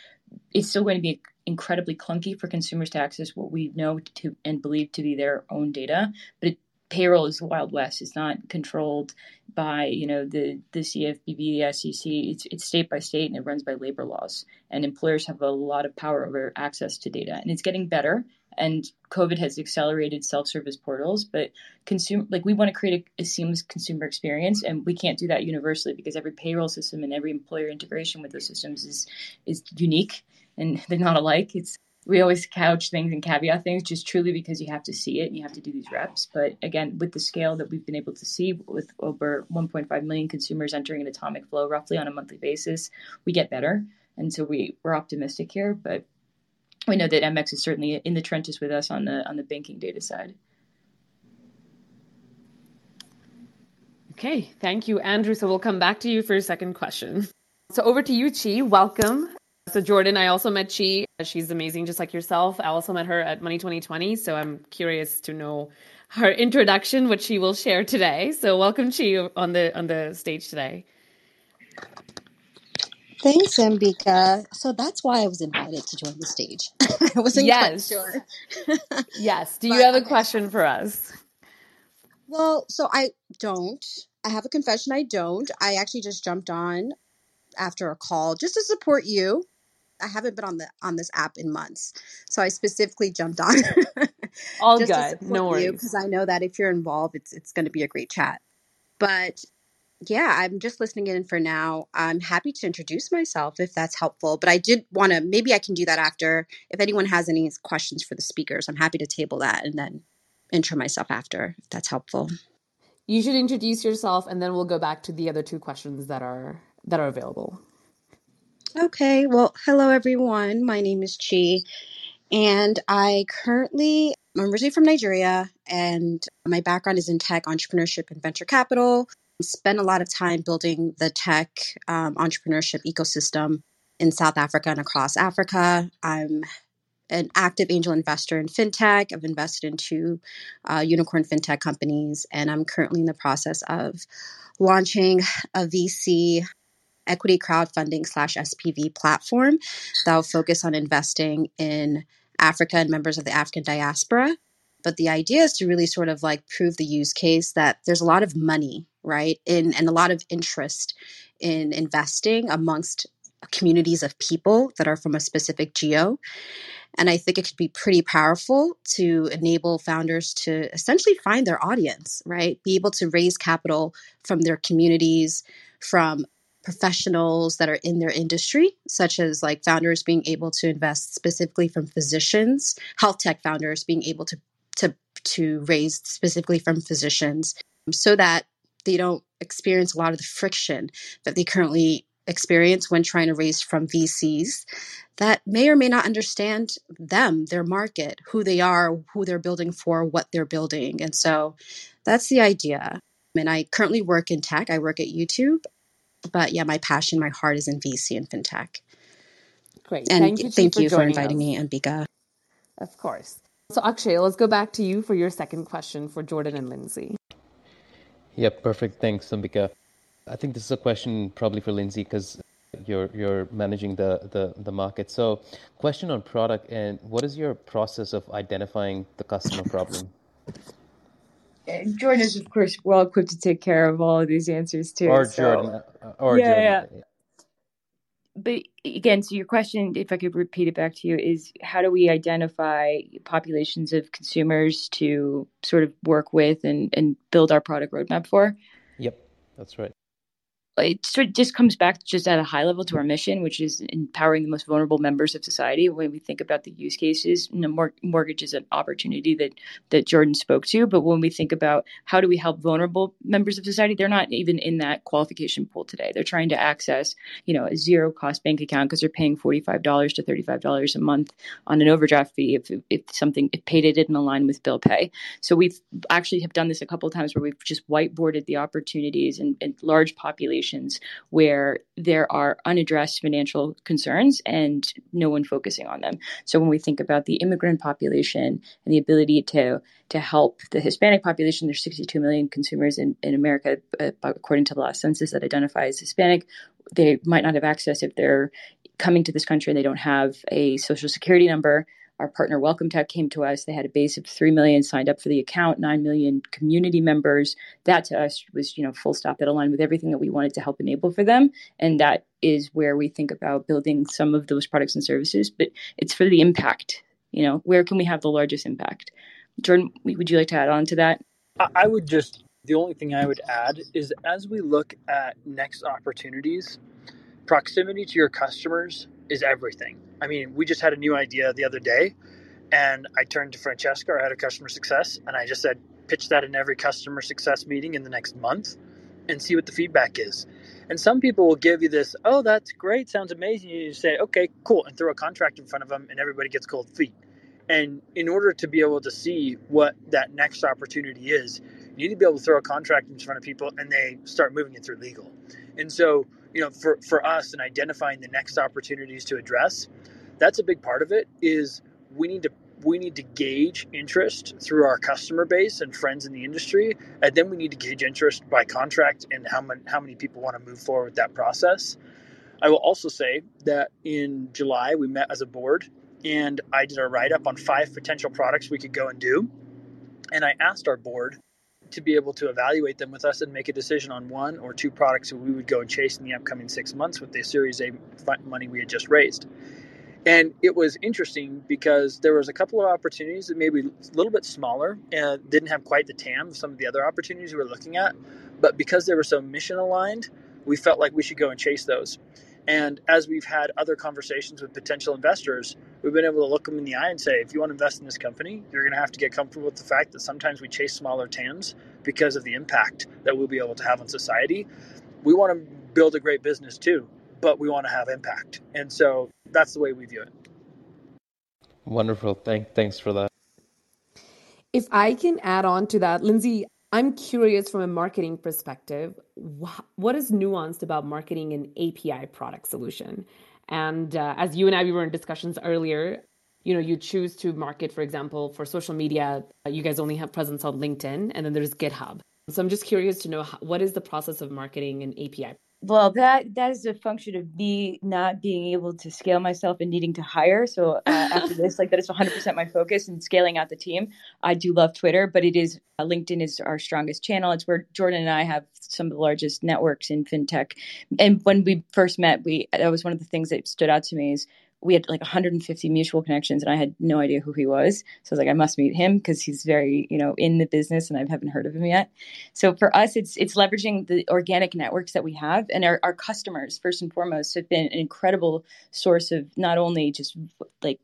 it's still going to be incredibly clunky for consumers to access what we know to and believe to be their own data. But it, payroll is the wild west. It's not controlled by you know the the CFPB, the SEC. It's it's state by state and it runs by labor laws. And employers have a lot of power over access to data, and it's getting better. And COVID has accelerated self-service portals, but consumer like we want to create a, a seamless consumer experience, and we can't do that universally because every payroll system and every employer integration with those systems is is unique and they're not alike. It's we always couch things and caveat things just truly because you have to see it and you have to do these reps. But again, with the scale that we've been able to see with over 1.5 million consumers entering an atomic flow roughly on a monthly basis, we get better. And so we, we're optimistic here, but we know that MX is certainly in the trenches with us on the on the banking data side. Okay, thank you, Andrew. So we'll come back to you for your second question. So over to you, Chi. Welcome. So Jordan, I also met Chi. She's amazing, just like yourself. I also met her at Money 2020. So I'm curious to know her introduction, which she will share today. So welcome, Chi, on the on the stage today. Thanks, Ambika. So that's why I was invited to join the stage. I wasn't yes. quite sure. yes. Do you but, have a okay. question for us? Well, so I don't. I have a confession. I don't. I actually just jumped on after a call just to support you. I haven't been on the on this app in months, so I specifically jumped on. All good. No worries. Because I know that if you're involved, it's it's going to be a great chat. But yeah, I'm just listening in for now. I'm happy to introduce myself if that's helpful. But I did want to, maybe I can do that after. If anyone has any questions for the speakers, I'm happy to table that and then intro myself after, if that's helpful. You should introduce yourself and then we'll go back to the other two questions that are that are available. Okay, well, hello everyone. My name is Chi, and I currently I'm originally from Nigeria, and my background is in tech entrepreneurship and venture capital. I've spent a lot of time building the tech um, entrepreneurship ecosystem in South Africa and across Africa. I'm an active angel investor in fintech. I've invested in two uh, unicorn fintech companies, and I'm currently in the process of launching a VC equity crowdfunding slash SPV platform that will focus on investing in Africa and members of the African diaspora. But the idea is to really sort of like prove the use case that there's a lot of money, right? In and a lot of interest in investing amongst communities of people that are from a specific geo. And I think it could be pretty powerful to enable founders to essentially find their audience, right? Be able to raise capital from their communities, from professionals that are in their industry, such as like founders being able to invest specifically from physicians, health tech founders being able to to to raise specifically from physicians, so that they don't experience a lot of the friction that they currently experience when trying to raise from VCs that may or may not understand them, their market, who they are, who they're building for, what they're building. And so that's the idea. And I currently work in tech. I work at YouTube but yeah, my passion, my heart is in VC and fintech. Great. And thank you, thank for you for inviting us. me, Ambika. Of course. So Akshay, let's go back to you for your second question for Jordan and Lindsay. Yeah, perfect. Thanks, Ambika. I think this is a question probably for Lindsay because you're you're managing the, the the market. So, question on product and what is your process of identifying the customer problem? Jordan is, of course, well equipped to take care of all of these answers too. Or so. Jordan. uh, Or Yeah, Jordan. yeah. But again, so your question, if I could repeat it back to you, is how do we identify populations of consumers to sort of work with and, and build our product roadmap for? Yep, that's right. It sort of just comes back just at a high level to our mm-hmm. mission, which is empowering the most vulnerable members of society. When we think about the use cases, you know, mor- mortgage is an opportunity that that Jordan spoke to. But when we think about how do we help vulnerable members of society, they're not even in that qualification pool today. They're trying to access, you know, a zero cost bank account because they're paying forty five dollars to thirty five dollars a month on an overdraft fee if if something if paid it didn't align with bill pay. So we've actually have done this a couple of times where we've just whiteboarded the opportunities in large populations where there are unaddressed financial concerns and no one focusing on them. So when we think about the immigrant population and the ability to to help the Hispanic population, there's 62 million consumers in, in America, uh, according to the last census that identify as Hispanic. They might not have access if they're coming to this country and they don't have a social security number our partner welcome tech came to us. They had a base of 3 million signed up for the account 9 million community members. That to us was you know full stop. That aligned with everything that we wanted to help enable for them. And that is where we think about building some of those products and services. But it's for the impact you know. Where can we have the largest impact? Jordan would you like to add on to that? I I would just, the only thing I would add is as we look at next opportunities, proximity to your customers is everything. I mean, we just had a new idea the other day, and I turned to Francesca, our head of customer success, and I just said, pitch that in every customer success meeting in the next month and see what the feedback is. And some people will give you this, oh, that's great, sounds amazing. You say, okay, cool, and throw a contract in front of them, and everybody gets cold feet. And in order to be able to see what that next opportunity is, you need to be able to throw a contract in front of people and they start moving it through legal. And so, you know, for, for us and identifying the next opportunities to address, that's a big part of it is we need to we need to gauge interest through our customer base and friends in the industry, and then we need to gauge interest by contract and how many how many people want to move forward with that process. I will also say that in July we met as a board and I did a write up on five potential products we could go and do. And I asked our board to be able to evaluate them with us and make a decision on one or two products that we would go and chase in the upcoming six months with the Series A money we had just raised. And it was interesting because there was a couple of opportunities that maybe a little bit smaller and didn't have quite the TAM of some of the other opportunities we were looking at. But because they were so mission aligned, we felt like we should go and chase those. And as we've had other conversations with potential investors, we've been able to look them in the eye and say, if you want to invest in this company, you're going to have to get comfortable with the fact that sometimes we chase smaller TAMs because of the impact that we'll be able to have on society. We want to build a great business too, but we want to have impact. And so that's the way we view it. Wonderful. Thank, thanks for that. If I can add on to that, Lindsay, I'm curious from a marketing perspective, wh- what is nuanced about marketing an API product solution? And uh, as you and I we were in discussions earlier, you know, you choose to market, for example, for social media, uh, you guys only have presence on LinkedIn, and then there's GitHub. So I'm just curious to know what is the process of marketing an API Well, that that is a function of me not being able to scale myself and needing to hire. So uh, after this, like that is 100% my focus and scaling out the team. I do love Twitter, but it is uh, LinkedIn is our strongest channel. It's where Jordan and I have some of the largest networks in fintech. And when we first met, we that was one of the things that stood out to me is we had like 150 mutual connections and I had no idea who he was. So I was like, I must meet him because he's very, you know, in the business and I haven't heard of him yet. So for us, it's it's leveraging the organic networks that we have and our, our customers, first and foremost, have been an incredible source of not only just like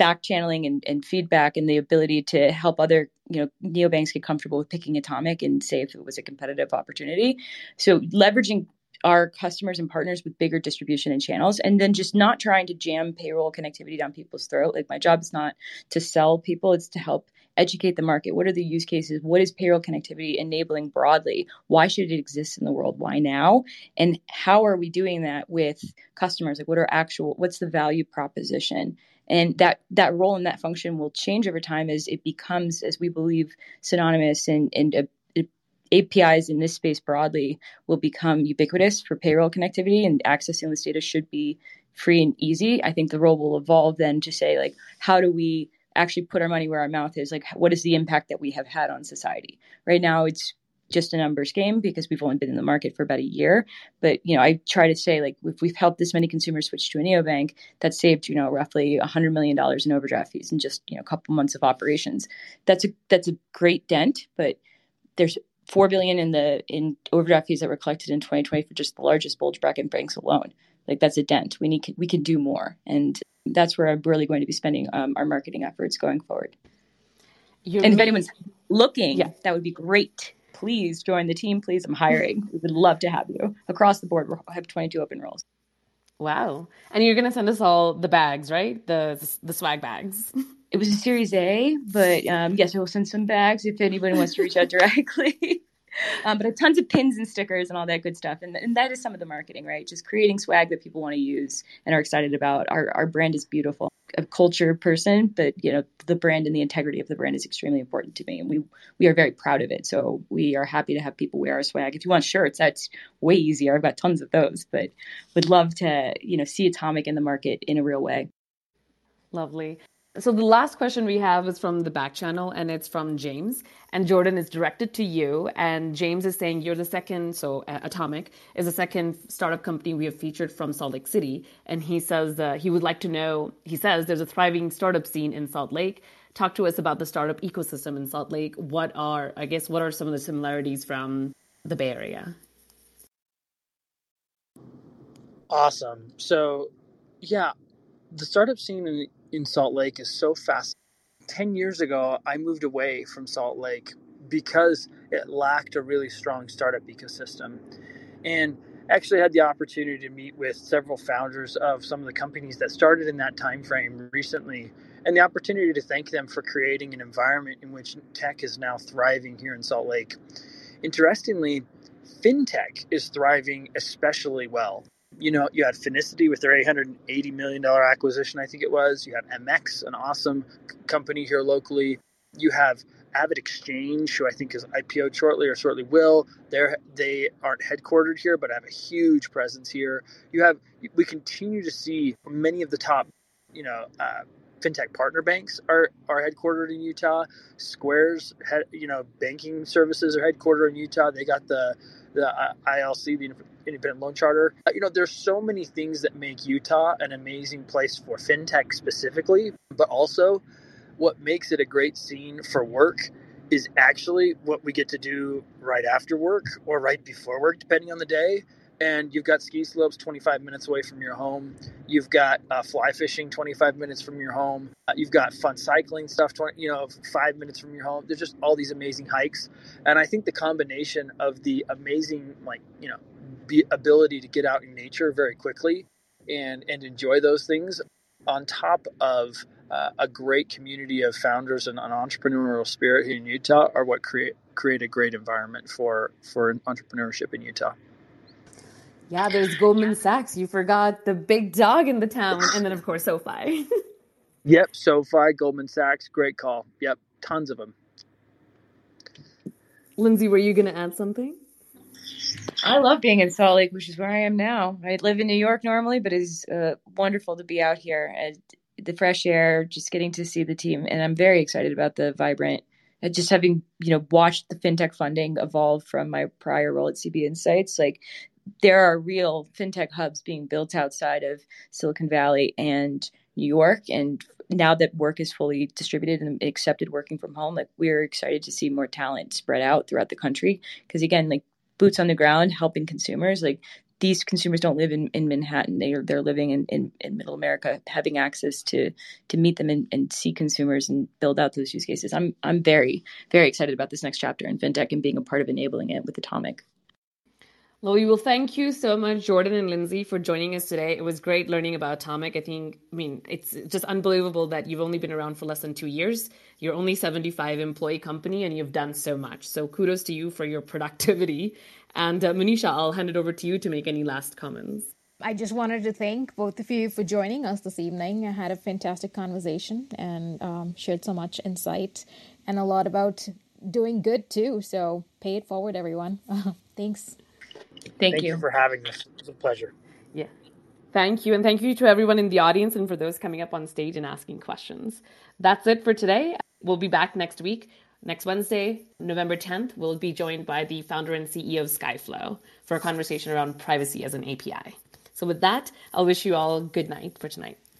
back channeling and, and feedback and the ability to help other you know neobanks get comfortable with picking atomic and say if it was a competitive opportunity so leveraging our customers and partners with bigger distribution and channels and then just not trying to jam payroll connectivity down people's throat. Like my job is not to sell people it's to help educate the market. What are the use cases? What is payroll connectivity enabling broadly? Why should it exist in the world? Why now? And how are we doing that with customers? Like what are actual what's the value proposition? And that that role and that function will change over time as it becomes as we believe synonymous and and uh, APIs in this space broadly will become ubiquitous for payroll connectivity and accessing this data should be free and easy. I think the role will evolve then to say like how do we actually put our money where our mouth is. Like, what is the impact that we have had on society? Right now, it's just a numbers game because we've only been in the market for about a year. But you know, I try to say like if we've helped this many consumers switch to a neobank, that saved you know roughly hundred million dollars in overdraft fees in just you know a couple months of operations. That's a that's a great dent, but there's four billion in the in overdraft fees that were collected in 2020 for just the largest bulge bracket banks alone. Like that's a dent. We need we can do more, and that's where I'm really going to be spending um, our marketing efforts going forward. You're and if anyone's looking, yeah. that would be great please join the team. Please, I'm hiring. we would love to have you across the board. We have 22 open roles. Wow. And you're going to send us all the bags, right? The the swag bags. It was a Series A, but um, yes, I will send some bags if anybody wants to reach out directly. Um, but tons of pins and stickers and all that good stuff. And, and that is some of the marketing, right? Just creating swag that people want to use and are excited about. Our, our brand is beautiful a culture person, but you know the brand and the integrity of the brand is extremely important to me, and we we are very proud of it. So we are happy to have people wear our swag. If you want shirts, that's way easier. I've got tons of those, but would love to you know see Atomic in the market in a real way. Lovely. So the last question we have is from the back channel and it's from James. And Jordan is directed to you. And James is saying you're the second so uh, Atomic is the second startup company we have featured from Salt Lake City. And he says uh, he would like to know he says there's a thriving startup scene in Salt Lake. Talk to us about the startup ecosystem in Salt Lake. What are I guess what are some of the similarities from the Bay Area? Awesome. So yeah the startup scene in in Salt Lake is so fast. 10 years ago, I moved away from Salt Lake because it lacked a really strong startup ecosystem. And actually had the opportunity to meet with several founders of some of the companies that started in that time frame recently and the opportunity to thank them for creating an environment in which tech is now thriving here in Salt Lake. Interestingly, fintech is thriving especially well you know, you had Finicity with their $880 million acquisition, I think it was. You have MX, an awesome company here locally. You have AvidXchange, who I think is IPO'd shortly or shortly will. They're, they aren't headquartered here, but have a huge presence here. You have, we continue to see many of the top, you know, uh, fintech partner banks are, are headquartered in Utah. Square's, head, you know, banking services are headquartered in Utah. They got the the uh, ILC, the Independent Loan Charter. Uh, you know, there's so many things that make Utah an amazing place for fintech specifically, but also what makes it a great scene for work is actually what we get to do right after work or right before work, depending on the day and you've got ski slopes 25 minutes away from your home. You've got uh, fly fishing 25 minutes from your home. Uh, you've got fun cycling stuff, 20, you know, five minutes from your home. There's just all these amazing hikes, and I think the combination of the amazing, like you know, be, ability to get out in nature very quickly and and enjoy those things, on top of uh, a great community of founders and an entrepreneurial spirit here in Utah, are what create create a great environment for for entrepreneurship in Utah. Yeah, there's Goldman Sachs. You forgot the big dog in the town, and then of course SoFi. yep, SoFi, Goldman Sachs, great call. Yep, tons of them. Lindsay, were you going to add something? I love being in Salt Lake, which is where I am now. I live in New York normally, but it's uh, wonderful to be out here and the fresh air, just getting to see the team, and I'm very excited about the vibrant. Uh, just having you know watched the fintech funding evolve from my prior role at CB Insights, like there are real fintech hubs being built outside of Silicon Valley and New York. And now that work is fully distributed and accepted working from home, like we're excited to see more talent spread out throughout the country. Because again, like boots on the ground, helping consumers, like these consumers don't live in, in Manhattan. They are they're living in, in, in middle America, having access to to meet them and, and see consumers and build out those use cases. I'm I'm very, very excited about this next chapter in fintech and being a part of enabling it with Atomic. Well, we will thank you so much, Jordan and Lindsay, for joining us today. It was great learning about Atomic. I think, I mean, it's just unbelievable that you've only been around for less than two years. You're only 75 employee company and you've done so much. So kudos to you for your productivity. And uh, Manisha, I'll hand it over to you to make any last comments. I just wanted to thank both of you for joining us this evening. I had a fantastic conversation and um, shared so much insight and a lot about doing good too. So pay it forward, everyone. Thanks. Thank, Thank you. you for having us. It was a pleasure. Yeah. Thank you. And thank you to everyone in the audience and for those coming up on stage and asking questions. That's it for today. We'll be back next week. Next Wednesday, November 10th, we'll be joined by the founder and CEO of Skyflow for a conversation around privacy as an API. So, with that, I'll wish you all good night for tonight.